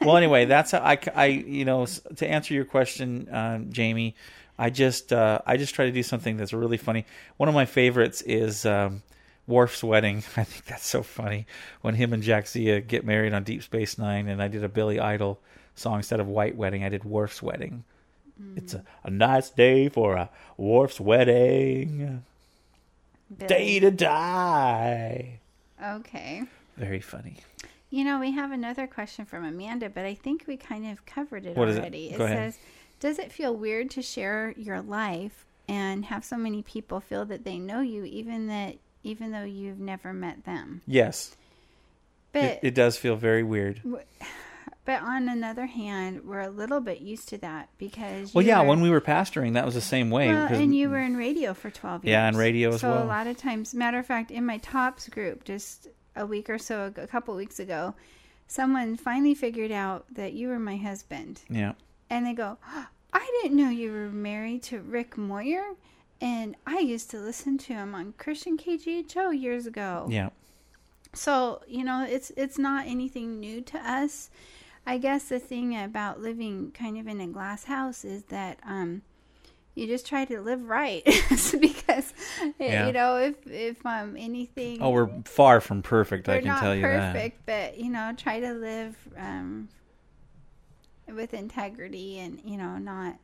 Speaker 1: Well, anyway, that's how I, I- you know, to answer your question, um, Jamie, I just, uh, I just try to do something that's really funny. One of my favorites is um, Worf's wedding. I think that's so funny when him and Jadzia get married on Deep Space Nine, and I did a Billy Idol song instead of White Wedding. I did Worf's wedding. It's a, a nice day for a Worf's wedding, day to die.
Speaker 2: Okay.
Speaker 1: Very funny.
Speaker 2: You know, we have another question from Amanda, but I think we kind of covered it
Speaker 1: What is it?
Speaker 2: already.
Speaker 1: Ahead.
Speaker 2: says, "Does it feel weird to share your life and have so many people feel that they know you, even that even though you've never met them?"
Speaker 1: Yes,
Speaker 2: But
Speaker 1: it, it does feel very weird.
Speaker 2: but on another hand, we're a little bit used to that because
Speaker 1: Well, yeah,
Speaker 2: were-
Speaker 1: when we were pastoring, that was the same way.
Speaker 2: Well, and you were in radio for 12 years.
Speaker 1: Yeah, and radio as
Speaker 2: so
Speaker 1: well.
Speaker 2: a lot of times, matter of fact, in my tops group, just a week or so, ago, a couple weeks ago, someone finally figured out that you were my husband.
Speaker 1: yeah,
Speaker 2: And they go, I didn't know you were married to Rick Moyer. And I used to listen to him on Christian KGHO years ago.
Speaker 1: yeah,
Speaker 2: So, you know, it's it's not anything new to us. I guess the thing about living kind of in a glass house is that um you just try to live right because
Speaker 1: Yeah.
Speaker 2: you know if if um anything
Speaker 1: Oh, we're far from perfect. I can
Speaker 2: not
Speaker 1: tell you
Speaker 2: perfect but you know try to live um with integrity and you know not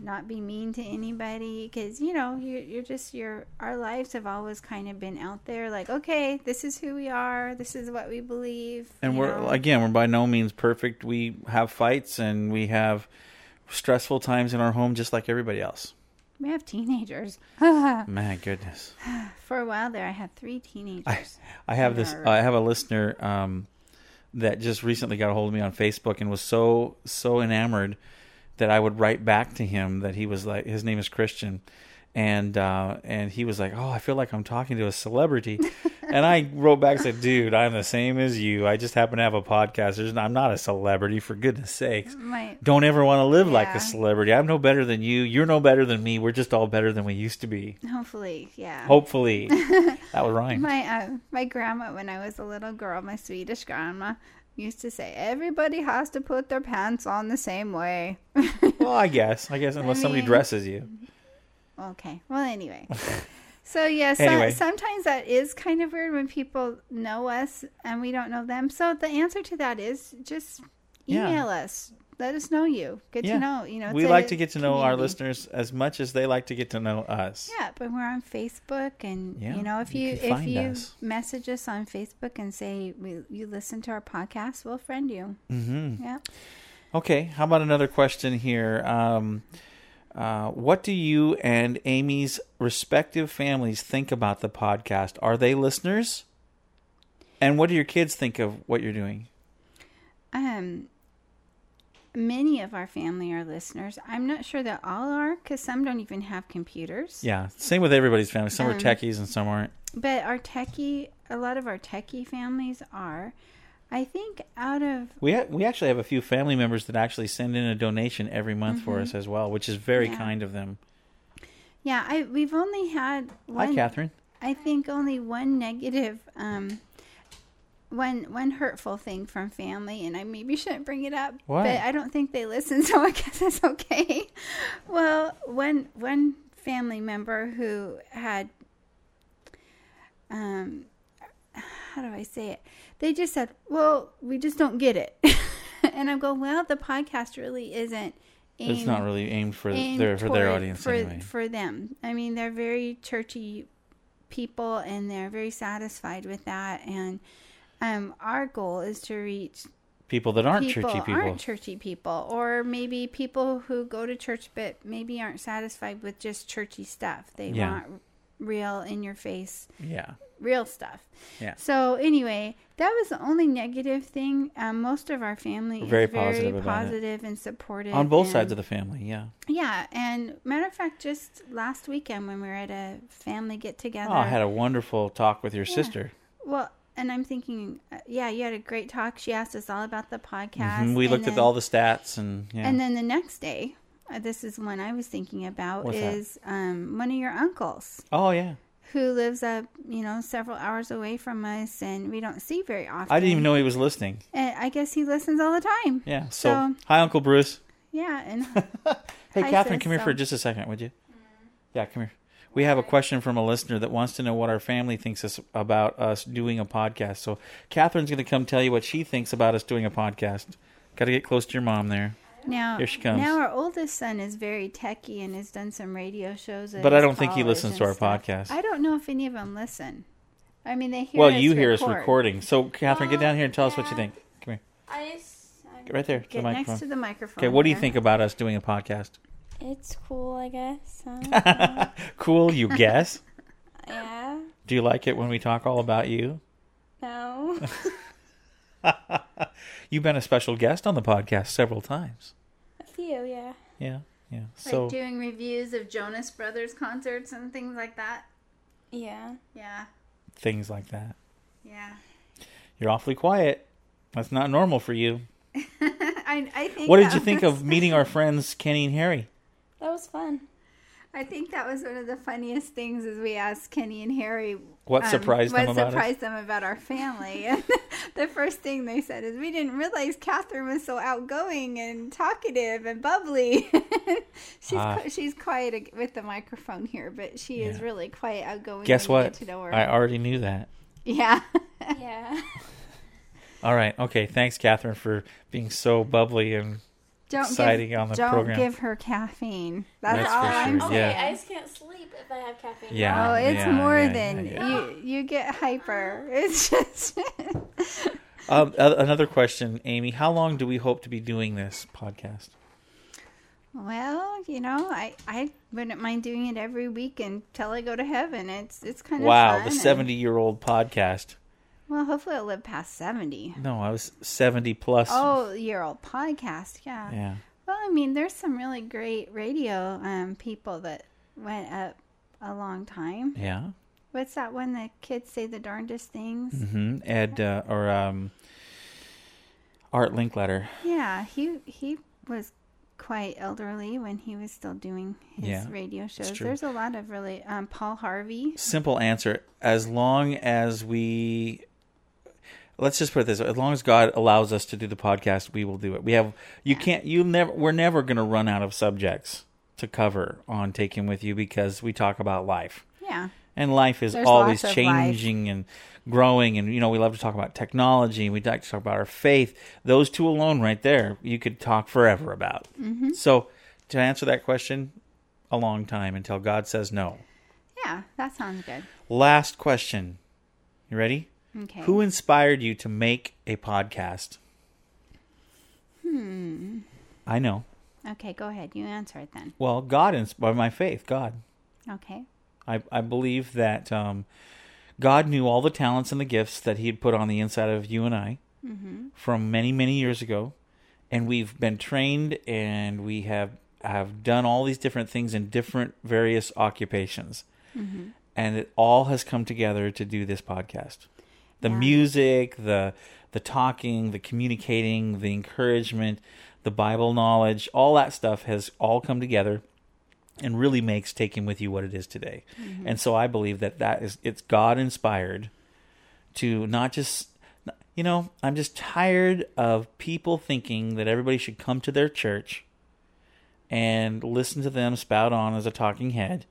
Speaker 2: not be mean to anybody because you know you're, you're just your our lives have always kind of been out there like okay this is who we are this is what we believe.
Speaker 1: And we're
Speaker 2: know.
Speaker 1: again, we're by no means perfect. We have fights and we have stressful times in our home, just like everybody else.
Speaker 2: we have teenagers
Speaker 1: My goodness,
Speaker 2: for a while there i had three teenagers
Speaker 1: I, I have this. I have a listener um, that just recently got a hold of me on Facebook and was so so enamored that I would write back to him that he was like his name is Christian. And uh, and he was like, "Oh, I feel like I'm talking to a celebrity," and I wrote back and said, "Dude, I'm the same as you. I just happen to have a podcast. There's, I'm not a celebrity, for goodness sakes. Don't ever want to live like a celebrity. I'm no better than you. You're no better than me. We're just all better than we used to be.
Speaker 2: hopefully yeah
Speaker 1: Hopefully, that was rhyme.
Speaker 2: My uh, my grandma, when I was a little girl, my Swedish grandma used to say, "Everybody has to put their pants on the same way."
Speaker 1: Well, I guess. I guess unless somebody
Speaker 2: mean-
Speaker 1: dresses you.
Speaker 2: Okay. Well, anyway. So yeah, so,
Speaker 1: Anyway.
Speaker 2: sometimes that is kind of weird when people know us and we don't know them. So the answer to that is just
Speaker 1: Yeah.
Speaker 2: email us. Let us know you. Good
Speaker 1: Yeah.
Speaker 2: to know. You know,
Speaker 1: we like to get to know our listeners as much as they like to get to know us.
Speaker 2: Yeah, but we're on Facebook, and
Speaker 1: Yeah,
Speaker 2: you know, if
Speaker 1: you
Speaker 2: you, if you
Speaker 1: us.
Speaker 2: message us on Facebook and say we, you listen to our podcast, we'll friend you.
Speaker 1: hmm
Speaker 2: Yeah.
Speaker 1: Okay, how about another question here? Um, uh, what do you and Amy's respective families think about the podcast? Are they listeners? And what do your kids think of what you're doing?
Speaker 2: Um, many of our family are listeners. I'm not sure that all are, because some don't even have computers.
Speaker 1: Yeah, same with everybody's family. Some are
Speaker 2: Um,
Speaker 1: techies and some aren't.
Speaker 2: But our techie, a lot of our techie families are. I think out of
Speaker 1: We ha- we actually have a few family members that actually send in a donation every month for us as well, which is very
Speaker 2: Mm-hmm. Yeah.
Speaker 1: kind of them.
Speaker 2: yeah, I we've only had one.
Speaker 1: Hi, Catherine.
Speaker 2: I think only one negative, um, one one hurtful thing from family, and I maybe shouldn't bring it up,
Speaker 1: Why?
Speaker 2: but I don't think they listen, so I guess it's okay. Well, one one family member who had, um, how do I say it? They just said, "Well, we just don't get it," and I'm going, "Well, the podcast really isn't."
Speaker 1: It's not really aimed for
Speaker 2: aimed
Speaker 1: their for their audience
Speaker 2: for,
Speaker 1: anyway.
Speaker 2: for them. I mean, they're very churchy people, and they're very satisfied with that. And um, our goal is to reach
Speaker 1: people that aren't
Speaker 2: people
Speaker 1: churchy people.
Speaker 2: aren't churchy people, or maybe people who go to church but maybe aren't satisfied with just churchy stuff. They
Speaker 1: Yeah.
Speaker 2: want real, in your face,
Speaker 1: yeah.
Speaker 2: real stuff.
Speaker 1: Yeah.
Speaker 2: So anyway, that was the only negative thing. Um, most of our family
Speaker 1: Very
Speaker 2: is very
Speaker 1: positive
Speaker 2: positive and supportive
Speaker 1: On both
Speaker 2: and-
Speaker 1: sides of the family, yeah.
Speaker 2: yeah, and matter of fact, just last weekend when we were at a family get together.
Speaker 1: Oh, I had a wonderful talk with your
Speaker 2: Yeah.
Speaker 1: sister.
Speaker 2: well, and I'm thinking, uh, yeah, you had a great talk. She asked us all about the podcast.
Speaker 1: Mhm, We looked
Speaker 2: then,
Speaker 1: at all the stats and yeah.
Speaker 2: And then the next day, this is one I was thinking about,
Speaker 1: What's that?
Speaker 2: is um, one of your uncles
Speaker 1: Oh yeah.
Speaker 2: who lives up, you know, several hours away from us, and we don't see very often.
Speaker 1: I didn't even know he was listening.
Speaker 2: And I guess he listens all the time.
Speaker 1: Yeah. So,
Speaker 2: So-
Speaker 1: hi, Uncle Bruce.
Speaker 2: Yeah, and
Speaker 1: Hey,
Speaker 2: Hi,
Speaker 1: Catherine,
Speaker 2: sis,
Speaker 1: come here for
Speaker 2: so-
Speaker 1: just a second, would you? Yeah, come here. We have a question from a listener that wants to know what our family thinks us about us doing a podcast. So, Catherine's going to come tell you what she thinks about us doing a podcast. Got to get close to your mom there.
Speaker 2: Now
Speaker 1: Here she comes.
Speaker 2: now our oldest son is very techie and has done some radio shows. at
Speaker 1: But I don't think he listens to our
Speaker 2: stuff.
Speaker 1: podcast.
Speaker 2: I don't know if any of them listen. I mean, they hear.
Speaker 1: well,
Speaker 2: us
Speaker 1: you hear us recording. So, Catherine, get down here and tell us what you think. Come here.
Speaker 9: I just, I-
Speaker 1: Get right there. to
Speaker 2: Get
Speaker 1: the
Speaker 2: next to the microphone.
Speaker 1: Okay, what do you think about us doing a podcast?
Speaker 9: it's cool, I guess. I.
Speaker 1: Cool, you guess?
Speaker 9: yeah.
Speaker 1: Do you like it when we talk all about you?
Speaker 9: No.
Speaker 1: You've been a special guest on the podcast several times.
Speaker 9: A few, yeah.
Speaker 1: Yeah, yeah.
Speaker 2: Like doing reviews of Jonas Brothers concerts and things like that.
Speaker 9: Yeah.
Speaker 2: Yeah,
Speaker 1: things like that.
Speaker 2: yeah.
Speaker 1: You're awfully quiet. That's not normal for you.
Speaker 2: I, I think.
Speaker 1: What did
Speaker 2: that
Speaker 1: you think of meeting our friends Kenny and Harry?
Speaker 9: That was fun.
Speaker 2: I think that was one of the funniest things is we asked Kenny and Harry
Speaker 1: What
Speaker 2: um,
Speaker 1: surprised
Speaker 2: what
Speaker 1: them about us?
Speaker 2: surprised them about our family. And the first thing they said is, "We didn't realize Catherine was so outgoing and talkative and bubbly." she's
Speaker 1: Ah.
Speaker 2: qui- she's quiet with the microphone here, but she is really quite outgoing.
Speaker 1: Guess what?
Speaker 2: To know her.
Speaker 1: I already knew that.
Speaker 2: yeah.
Speaker 9: Yeah.
Speaker 1: All right. Okay. Thanks, Catherine, for being so bubbly and
Speaker 2: don't
Speaker 1: exciting
Speaker 2: give,
Speaker 1: on the
Speaker 2: don't
Speaker 1: program.
Speaker 2: give her caffeine. That's,
Speaker 1: That's
Speaker 2: all
Speaker 1: for
Speaker 2: I'm
Speaker 1: sure,
Speaker 9: Okay,
Speaker 1: yeah.
Speaker 9: I just can't sleep if I have caffeine.
Speaker 1: Yeah.
Speaker 2: Oh, it's
Speaker 1: yeah,
Speaker 2: more
Speaker 1: yeah,
Speaker 2: than
Speaker 1: yeah, yeah.
Speaker 2: you. You get hyper. It's just.
Speaker 1: Um, another question, Amy. How long do we hope to be doing this podcast?
Speaker 2: Well, you know, I I wouldn't mind doing it every week until I go to heaven. It's it's kind of
Speaker 1: Wow,
Speaker 2: fun
Speaker 1: the seventy-year-old podcast.
Speaker 2: Well, hopefully I'll live past seventy.
Speaker 1: No, I was seventy plus.
Speaker 2: Oh, year old podcast, yeah.
Speaker 1: Yeah.
Speaker 2: Well, I mean, there's some really great radio um people that went up a long time.
Speaker 1: Yeah.
Speaker 2: What's that one that kids say the darndest things?
Speaker 1: hmm Ed uh, or um, Art Linkletter.
Speaker 2: Yeah, he he was quite elderly when he was still doing his
Speaker 1: Yeah,
Speaker 2: radio shows. There's a lot of really um Paul Harvey.
Speaker 1: Simple answer. As long as we, let's just put it this: way, as long as God allows us to do the podcast, we will do it. We have you can't you never we're never going to run out of subjects to cover on Take Him With You because we talk about life.
Speaker 2: Yeah.
Speaker 1: and life is
Speaker 2: There's
Speaker 1: always
Speaker 2: of life.
Speaker 1: changing and growing and you know we love to talk about technology and we like to talk about our faith those two alone right there you could talk forever about
Speaker 2: Mm-hmm.
Speaker 1: so to answer that question a long time until god says no
Speaker 2: Yeah, that sounds good.
Speaker 1: last question you ready
Speaker 2: Okay.
Speaker 1: who inspired you to make a podcast
Speaker 2: Hmm.
Speaker 1: i know
Speaker 2: Okay, go ahead. You answer it then.
Speaker 1: well god inspired by my faith god
Speaker 2: Okay.
Speaker 1: I, I believe that um, God knew all the talents and the gifts that He had put on the inside of you and I from many, many years ago. And we've been trained and we have, have done all these different things in different various occupations. And it all has come together to do this podcast. The
Speaker 2: Yeah.
Speaker 1: music, the the talking, the communicating, the encouragement, the Bible knowledge, all that stuff has all come together and really makes Take Him With You what it is today. Mm-hmm. And so I believe that that is it's God inspired to not just you know, I'm just tired of people thinking that everybody should come to their church and listen to them spout on as a talking head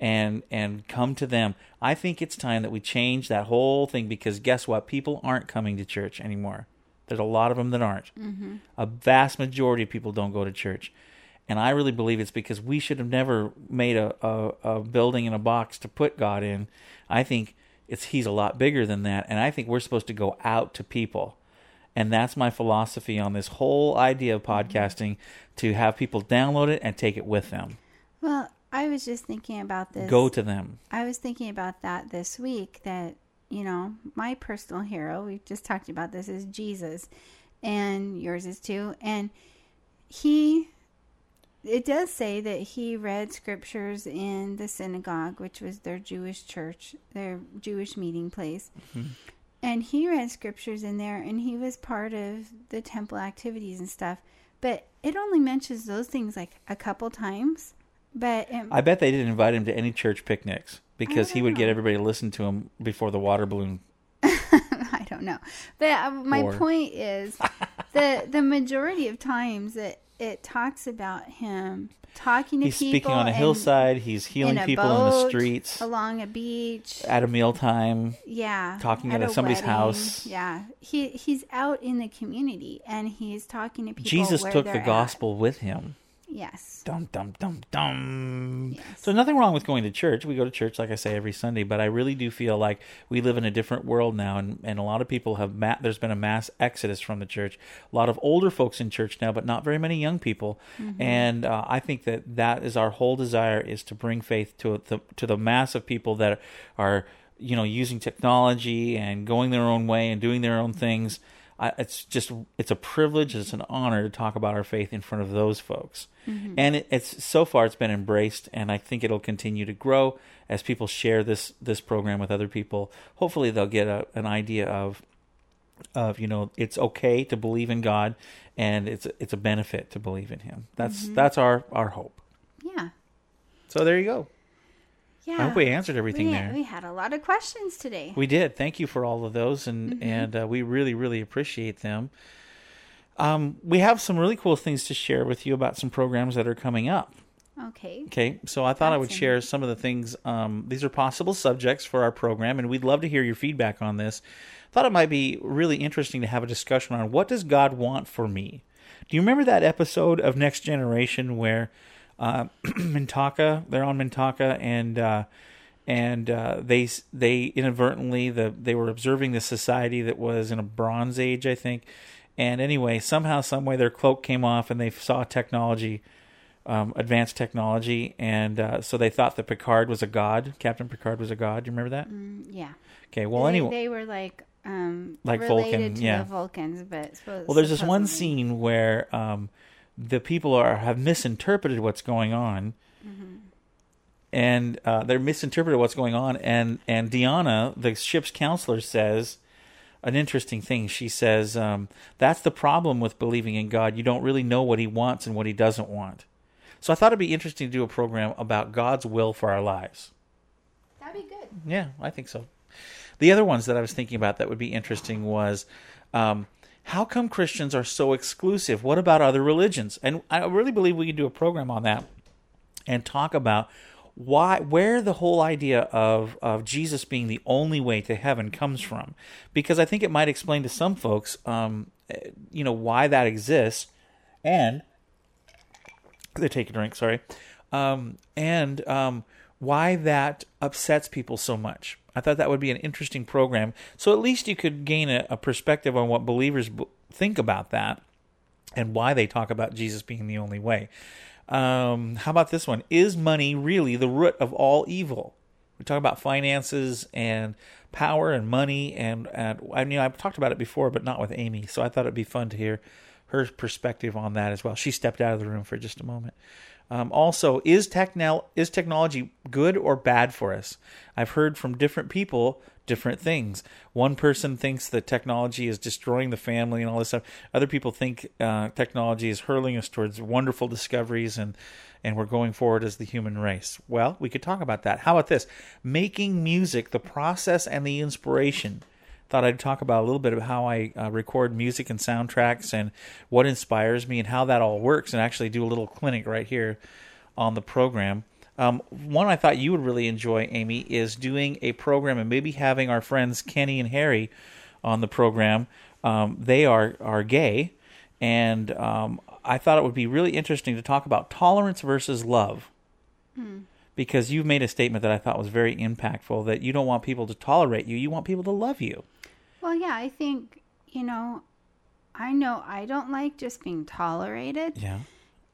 Speaker 1: and and come to them. I think it's time that we change that whole thing because guess what? People aren't coming to church anymore. There's a lot of them that aren't. Mm-hmm. A vast majority of people don't go to church. And I really believe it's because we should have never made a, a, a building in a box to put God in. I think it's he's a lot bigger than that. And I think we're supposed to go out to people. And that's my philosophy on this whole idea of mm-hmm. podcasting to have people download it and take it with them.
Speaker 2: Well, I was just thinking about this.
Speaker 1: Go to them.
Speaker 2: I was thinking about that this week that, you know, my personal hero, we just talked about this, is Jesus. And yours is too. And he, it does say that he read scriptures in the synagogue, which was their Jewish church, their Jewish meeting place. Mm-hmm. And he read scriptures in there and he was part of the temple activities and stuff. but it only mentions those things like a couple times. But it,
Speaker 1: I bet they didn't invite him to any church picnics because he would get everybody to listen to him before the water balloon.
Speaker 2: I don't know. But uh, my point is the the majority of times it it talks about him talking to
Speaker 1: He's
Speaker 2: people.
Speaker 1: He's speaking on a hillside. He's healing
Speaker 2: in
Speaker 1: people in the streets
Speaker 2: along a beach.
Speaker 1: at a mealtime.
Speaker 2: Yeah,
Speaker 1: talking at
Speaker 2: a
Speaker 1: somebody's
Speaker 2: wedding.
Speaker 1: house.
Speaker 2: Yeah, he he's out in the community and he's talking to people.
Speaker 1: Jesus took the
Speaker 2: at.
Speaker 1: gospel with him.
Speaker 2: Yes.
Speaker 1: Dum dum dum dum.
Speaker 2: Yes.
Speaker 1: So nothing wrong with going to church. We go to church, like I say, every Sunday. But I really do feel like we live in a different world now, and, and a lot of people have. Ma- there's been a mass exodus from the church. A lot of older folks in church now, but not very many young people. And uh, I think that that is our whole desire is to bring faith to the to the mass of people that are you know using technology and going their own way and doing their own things. I, it's just it's a privilege it's an honor to talk about our faith in front of those folks. Mm-hmm. And it, it's so far it's been embraced and i think it'll continue to grow as people share this this program with other people. Hopefully they'll get a, an idea of of you know it's okay to believe in god and it's it's a benefit to believe in him. That's mm-hmm. that's our our hope.
Speaker 2: Yeah.
Speaker 1: so there you go
Speaker 2: Yeah.
Speaker 1: i hope we answered everything
Speaker 2: we,
Speaker 1: there
Speaker 2: we had a lot of questions today.
Speaker 1: We did. Thank you for all of those, and and uh, we really really appreciate them. Um, we have some really cool things to share with you about some programs that are coming up.
Speaker 2: okay.
Speaker 1: Okay, so I thought I would share some of the things. Um, these are possible subjects for our program, and we'd love to hear your feedback on this. Thought it might be really interesting to have a discussion on what does God want for me. Do you remember that episode of Next Generation where uh, Mintaka they're on Mintaka and uh, and uh, they they inadvertently the they were observing the society that was in a Bronze Age, I think. And anyway, somehow, some way, their cloak came off, and they saw technology um, advanced technology, and uh, so they thought that Picard was a god. Captain Picard was a god. Do you remember that?
Speaker 2: Mm, yeah.
Speaker 1: Okay. Well,
Speaker 2: they,
Speaker 1: anyway,
Speaker 2: they were like um
Speaker 1: Like
Speaker 2: related
Speaker 1: Vulcan,
Speaker 2: to
Speaker 1: yeah.
Speaker 2: the Vulcans, but suppose,
Speaker 1: well, there's this one scene where um, the people are have misinterpreted what's going on,
Speaker 2: Mm-hmm.
Speaker 1: and uh, they're misinterpreted what's going on, and and Diana, the ship's counselor, says an interesting thing. She says um, that's the problem with believing in God. You don't really know what He wants and what He doesn't want. So I thought it'd be interesting to do a program about God's will for our lives.
Speaker 2: That'd be good.
Speaker 1: Yeah, I think so. The other ones that I was thinking about that would be interesting was um, how come Christians are so exclusive? What about other religions? And I really believe we could do a program on that and talk about why where the whole idea of of Jesus being the only way to heaven comes from because I think it might explain to some folks um, you know why that exists and they take a drink sorry um, and um, why that upsets people so much. I thought that would be an interesting program. So at least you could gain a, a perspective on what believers b- think about that and why they talk about jesus being the only way. Um, how about this one? Is money really the root of all evil? We talk about finances and power and money and, and I mean I've talked about it before but not with Amy. So I thought it'd be fun to hear her perspective on that as well. She stepped out of the room for just a moment. Um, also, is technol is technology good or bad for us? I've heard from different people different things. One person thinks that technology is destroying the family and all this stuff. Other people think uh, technology is hurling us towards wonderful discoveries and and we're going forward as the human race. Well, we could talk about that. How about this? Making music, the process and the inspiration thought I'd talk about a little bit of how I uh, record music and soundtracks and what inspires me and how that all works, and actually do a little clinic right here on the program. Um, one I thought you would really enjoy, Amy, is doing a program and maybe having our friends Kenny and Harry on the program. Um, they are are gay, and um, I thought it would be really interesting to talk about tolerance versus love because you've made a statement that I thought was very impactful that you don't want people to tolerate you, you want people to love you.
Speaker 2: Well, yeah, I think, you know, I know I don't like just being tolerated.
Speaker 1: Yeah.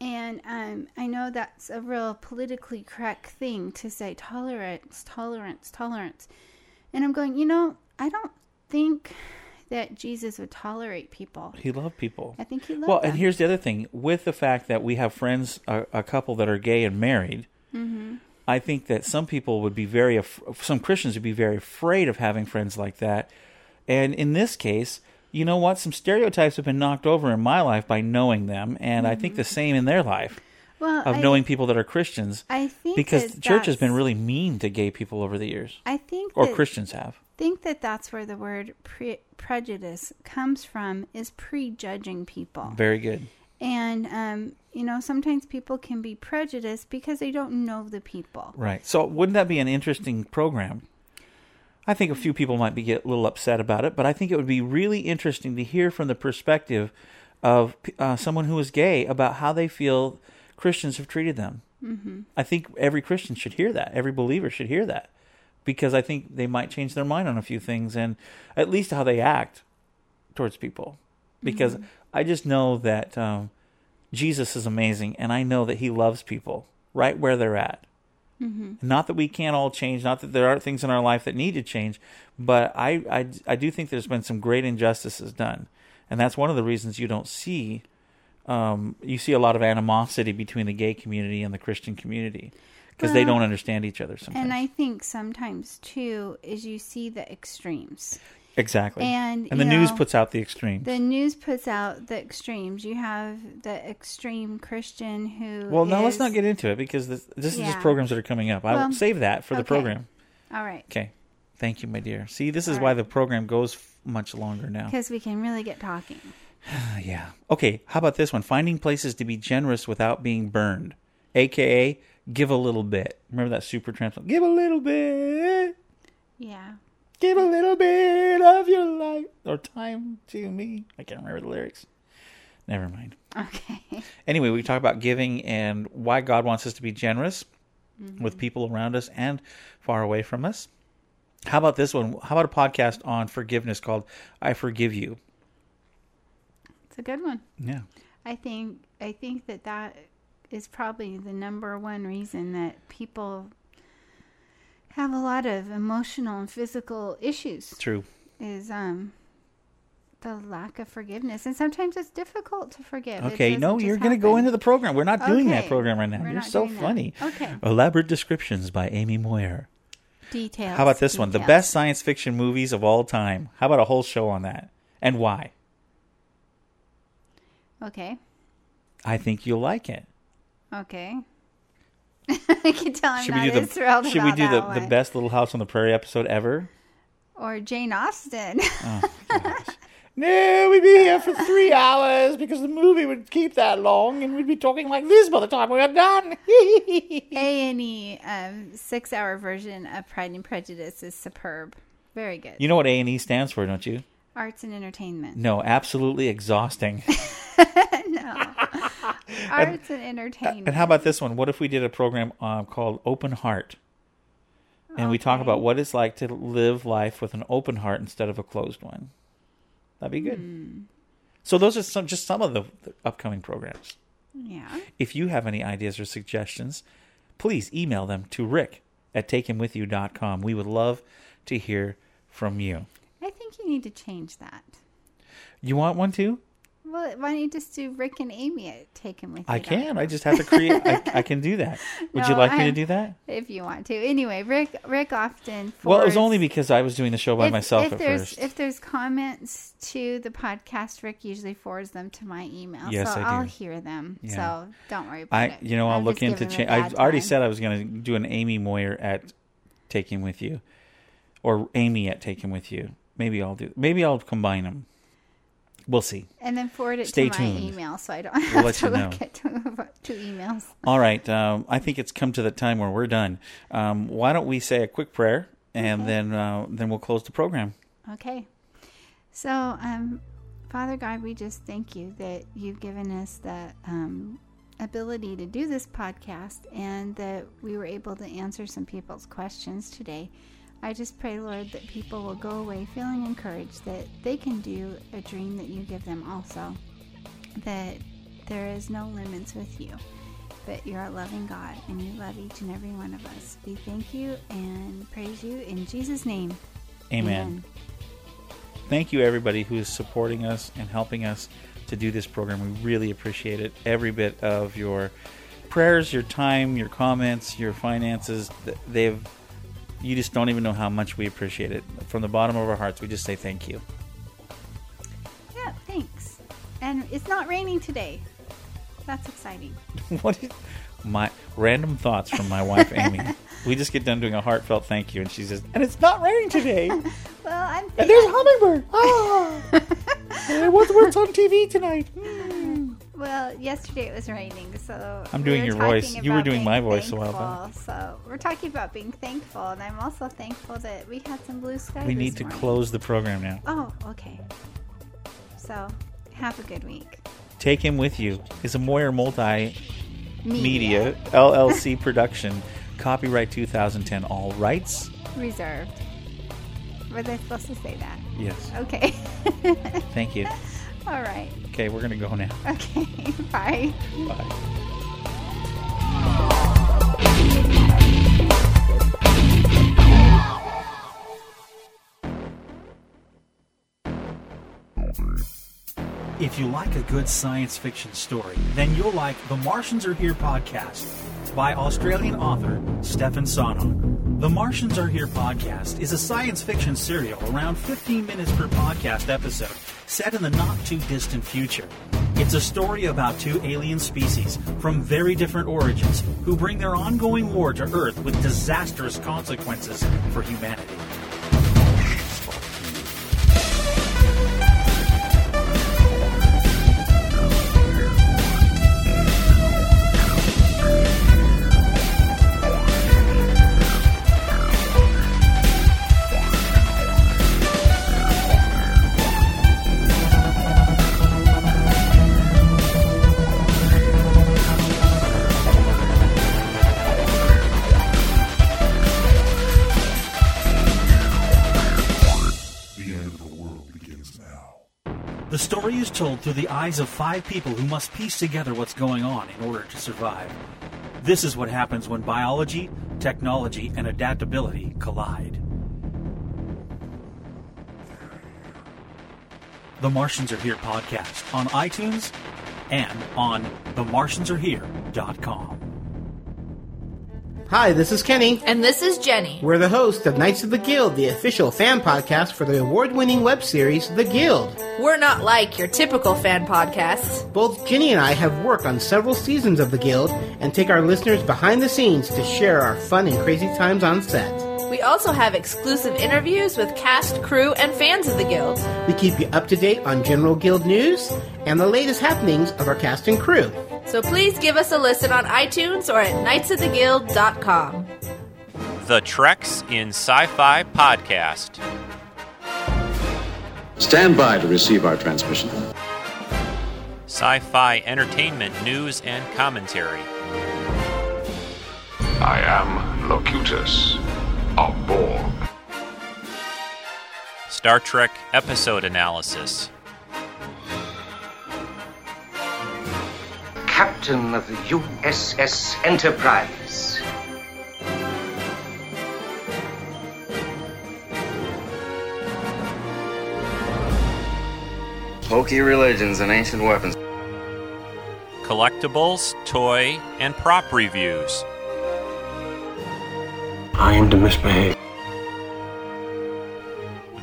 Speaker 2: And um, I know that's a real politically correct thing to say tolerance, tolerance, tolerance. And I'm going, you know, I don't think that Jesus would tolerate people.
Speaker 1: He loved people.
Speaker 2: I think he loved
Speaker 1: Well,
Speaker 2: them.
Speaker 1: and here's the other thing with the fact that we have friends, a, a couple that are gay and married.
Speaker 2: Mm-hmm.
Speaker 1: I think that some people would be very, af- some Christians would be very afraid of having friends like that. And in this case, you know what? Some stereotypes have been knocked over in my life by knowing them, and I think the mm-hmm. same in their life
Speaker 2: Well,
Speaker 1: of
Speaker 2: I,
Speaker 1: knowing people that are Christians.
Speaker 2: I think
Speaker 1: because the church has been really mean to gay people over the years,
Speaker 2: I think
Speaker 1: or
Speaker 2: that,
Speaker 1: Christians have.
Speaker 2: think that that's where the word pre- prejudice comes from is prejudging people.
Speaker 1: Very good.
Speaker 2: And um, you know, sometimes people can be prejudiced because they don't know the people.
Speaker 1: Right. So wouldn't that be an interesting program? I think a few people might be get a little upset about it, but I think it would be really interesting to hear from the perspective of uh, someone who is gay about how they feel Christians have treated them. Mm-hmm. I think every Christian should hear that. Every believer should hear that because I think they might change their mind on a few things and at least how they act towards people. Because I just know that um, Jesus is amazing, and I know that He loves people right where they're at. Not that we can't all change, not that there aren't things in our life that need to change, but I, I, I do think there's been some great injustices done. And that's one of the reasons you don't see, um, you see a lot of animosity between the gay community and the Christian community because they don't understand each other sometimes.
Speaker 2: And I think sometimes too is you see the extremes.
Speaker 1: Exactly.
Speaker 2: and,
Speaker 1: and the
Speaker 2: you
Speaker 1: news puts out the extremes.
Speaker 2: The news puts out the extremes. You have the extreme Christian who.
Speaker 1: well, now let's not get into it because this, this is just programs that are coming up. I will save that for the program.
Speaker 2: All right,
Speaker 1: Okay. Thank you, my dear. See, this is
Speaker 2: All
Speaker 1: why
Speaker 2: right.
Speaker 1: the program goes f- much longer now.
Speaker 2: because we can really get talking.
Speaker 1: Yeah. Okay, how about this one? Finding places to be generous without being burned. AKA, give a little bit. Remember that Supertramp song? Give a little bit.
Speaker 2: Yeah.
Speaker 1: Give a little bit of your life or time to me. I can't remember the lyrics. Never mind.
Speaker 2: Okay.
Speaker 1: Anyway, we talk about giving and why God wants us to be generous mm-hmm. with people around us and far away from us. How about this one? How about a podcast on forgiveness called I Forgive You?
Speaker 2: It's a good one.
Speaker 1: Yeah.
Speaker 2: I think I think that that is probably the number one reason that people have a lot of emotional and physical issues
Speaker 1: True.
Speaker 2: is um the lack of forgiveness and sometimes it's difficult to forgive.
Speaker 1: Okay, no, you're going to go into the program. We're not doing that program right now.
Speaker 2: we're
Speaker 1: You're so
Speaker 2: doing that.
Speaker 1: funny.
Speaker 2: Okay.
Speaker 1: Elaborate descriptions by Amy Moyer.
Speaker 2: details.
Speaker 1: How about this one? The best science fiction movies of all time. How about a whole show on that? And why?
Speaker 2: Okay.
Speaker 1: I think you'll like it.
Speaker 2: Okay. I can tell I'm
Speaker 1: should
Speaker 2: not
Speaker 1: we do
Speaker 2: as
Speaker 1: the Should we do the,
Speaker 2: that
Speaker 1: the
Speaker 2: one.
Speaker 1: best Little House on the Prairie episode ever?
Speaker 2: or Jane Austen.
Speaker 1: No, we'd be here for three hours because the movie would keep that long, and we'd be talking like this by the time we were done.
Speaker 2: A and E um, six hour version of Pride and Prejudice is superb. Very good.
Speaker 1: you know what A and E stands for, don't you?
Speaker 2: Arts and entertainment.
Speaker 1: No, absolutely exhausting.
Speaker 2: no. Arts and entertainment.
Speaker 1: And how about this one? What if we did a program um, called Open Heart? And we talk about what it's like to live life with an open heart instead of a closed one. That'd be good.
Speaker 2: Hmm.
Speaker 1: So those are some just some of the, the upcoming programs.
Speaker 2: Yeah.
Speaker 1: If you have any ideas or suggestions, please email them to rick at takehimwithyou.com. We would love to hear from you.
Speaker 2: I you need to change that.
Speaker 1: You want one too?
Speaker 2: Well, why don't you just do Rick and Amy at Take Him With You?
Speaker 1: I can. I just have to create. I, I can do that. Would you
Speaker 2: No,
Speaker 1: like me to do that?
Speaker 2: If you want to. Anyway, Rick Rick often
Speaker 1: Well, it was only because I was doing the show by
Speaker 2: if,
Speaker 1: myself
Speaker 2: if
Speaker 1: at
Speaker 2: there's,
Speaker 1: first.
Speaker 2: If there's comments to the podcast, Rick usually forwards them to my email.
Speaker 1: Yes,
Speaker 2: so
Speaker 1: I do.
Speaker 2: will hear them.
Speaker 1: Yeah.
Speaker 2: So don't worry about
Speaker 1: I,
Speaker 2: it.
Speaker 1: you know, I'll
Speaker 2: I'm
Speaker 1: look into change. I already
Speaker 2: time.
Speaker 1: said I was going to do an Amy Moyer at Take Him With You, or Amy at Take Him With You. Maybe I'll do. Maybe I'll combine them. We'll see.
Speaker 2: And then forward it
Speaker 1: Stay
Speaker 2: to my email so I don't
Speaker 1: We'll
Speaker 2: have to
Speaker 1: you know.
Speaker 2: look at two, two emails.
Speaker 1: All right. Um, I think it's come to the time where we're done. Um, why don't we say a quick prayer and then uh, then we'll close the program.
Speaker 2: Okay. So, um, Father God, we just thank you that you've given us the um, ability to do this podcast and that we were able to answer some people's questions today. I just pray, Lord, that people will go away feeling encouraged that they can do a dream that you give them also. That there is no limits with you, but you're a loving God and you love each and every one of us. We thank you and praise you in Jesus' name.
Speaker 1: Amen. Thank you, everybody who is supporting us and helping us to do this program. We really appreciate it. Every bit of your prayers, your time, your comments, your finances, th- they've you just don't even know how much we appreciate it. From the bottom of our hearts, we just say thank you. Yeah, thanks.
Speaker 2: And it's not raining today. That's exciting.
Speaker 1: what is my random thoughts from my wife Amy? we just get done doing a heartfelt thank you, and she says, "And it's not raining today."
Speaker 2: Well, I'm
Speaker 1: and there's a hummingbird. Oh, what's what's on TV tonight?
Speaker 2: Well, yesterday it was raining, so
Speaker 1: I'm doing
Speaker 2: were
Speaker 1: your voice. You were doing my voice a while back.
Speaker 2: So we're talking about being thankful, and I'm also thankful that we had some blue sky.
Speaker 1: We need to
Speaker 2: morning.
Speaker 1: close the program now.
Speaker 2: Oh, okay. So have a good week.
Speaker 1: Take him with you. Is a Moyer Multi
Speaker 2: Media.
Speaker 1: Media LLC production. Copyright 2010. All rights.
Speaker 2: Reserved. Were they supposed to say that?
Speaker 1: Yes.
Speaker 2: Okay.
Speaker 1: Thank you.
Speaker 2: All right.
Speaker 1: Okay, we're gonna go now.
Speaker 2: Okay. Bye.
Speaker 1: Bye.
Speaker 10: If you like a good science fiction story, then you'll like The Martians Are Here podcast by Australian author Stefan Sonog. The Martians Are Here podcast is a science fiction serial around 15 minutes per podcast episode, set in the not too distant future. It's a story about two alien species from very different origins who bring their ongoing war to Earth with disastrous consequences for humanity. Told through the eyes of five people who must piece together what's going on in order to survive. This is what happens when biology, technology, and adaptability collide. The Martians Are Here podcast on iTunes and on themartiansarehere.com.
Speaker 11: Hi, this is Kenny.
Speaker 12: And this is Jenny.
Speaker 11: We're the host of Knights of the Guild, the official fan podcast for the award winning web series, The Guild.
Speaker 12: We're not like your typical fan podcasts.
Speaker 11: Both Jenny and I have worked on several seasons of The Guild and take our listeners behind the scenes to share our fun and crazy times on set.
Speaker 12: We also have exclusive interviews with cast, crew, and fans of the Guild.
Speaker 11: We keep you up to date on general Guild news and the latest happenings of our cast and crew.
Speaker 12: So please give us a listen on iTunes or at knightsoftheguild.com.
Speaker 13: The Treks in Sci Fi Podcast.
Speaker 14: Stand by to receive our transmission.
Speaker 13: Sci fi entertainment news and commentary.
Speaker 15: I am Locutus of Borg.
Speaker 13: Star Trek episode analysis.
Speaker 16: Captain of the USS Enterprise.
Speaker 17: Pokey religions and ancient weapons.
Speaker 13: Collectibles, toy, and prop reviews.
Speaker 16: I am to misbehave.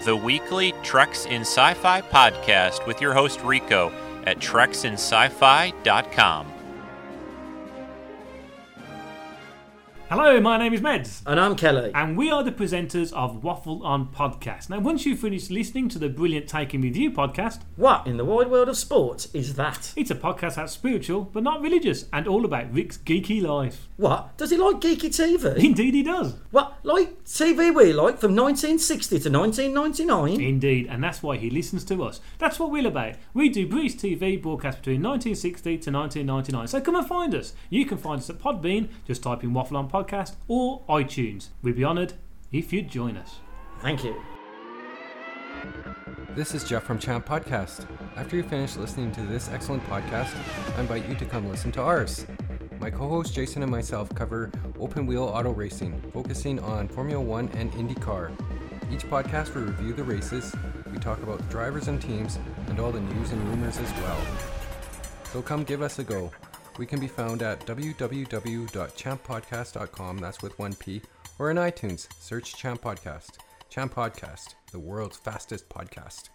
Speaker 13: The weekly Treks in Sci Fi podcast with your host Rico at treksinsci-fi.com.
Speaker 18: Hello, my name is Meds.
Speaker 11: And I'm Kelly.
Speaker 18: And we are the presenters of Waffle On Podcast. Now, once you've finished listening to the brilliant Take Him With You podcast,
Speaker 11: What in the wide world of sports is that?
Speaker 18: it's a podcast that's spiritual but not religious and all about Rick's geeky life.
Speaker 11: What? Does he like geeky TV?
Speaker 18: Indeed, he does.
Speaker 11: What? Like TV we like from 1960 to 1999?
Speaker 18: Indeed, and that's why he listens to us. That's what we're about. We do British TV broadcast between 1960 to 1999. So come and find us. You can find us at Podbean, just type in Waffle On Podcast, or iTunes. We'd be honoured if you'd join us.
Speaker 11: Thank you.
Speaker 19: This is Jeff from Champ Podcast. After you finish listening to this excellent podcast, I invite you to come listen to ours. My co host Jason and myself cover open wheel auto racing, focusing on Formula One and IndyCar. Each podcast we review the races, we talk about drivers and teams, and all the news and rumors as well. So come give us a go. We can be found at www.champpodcast.com, that's with one P, or in iTunes, search Champ Podcast. Champ Podcast, the world's fastest podcast.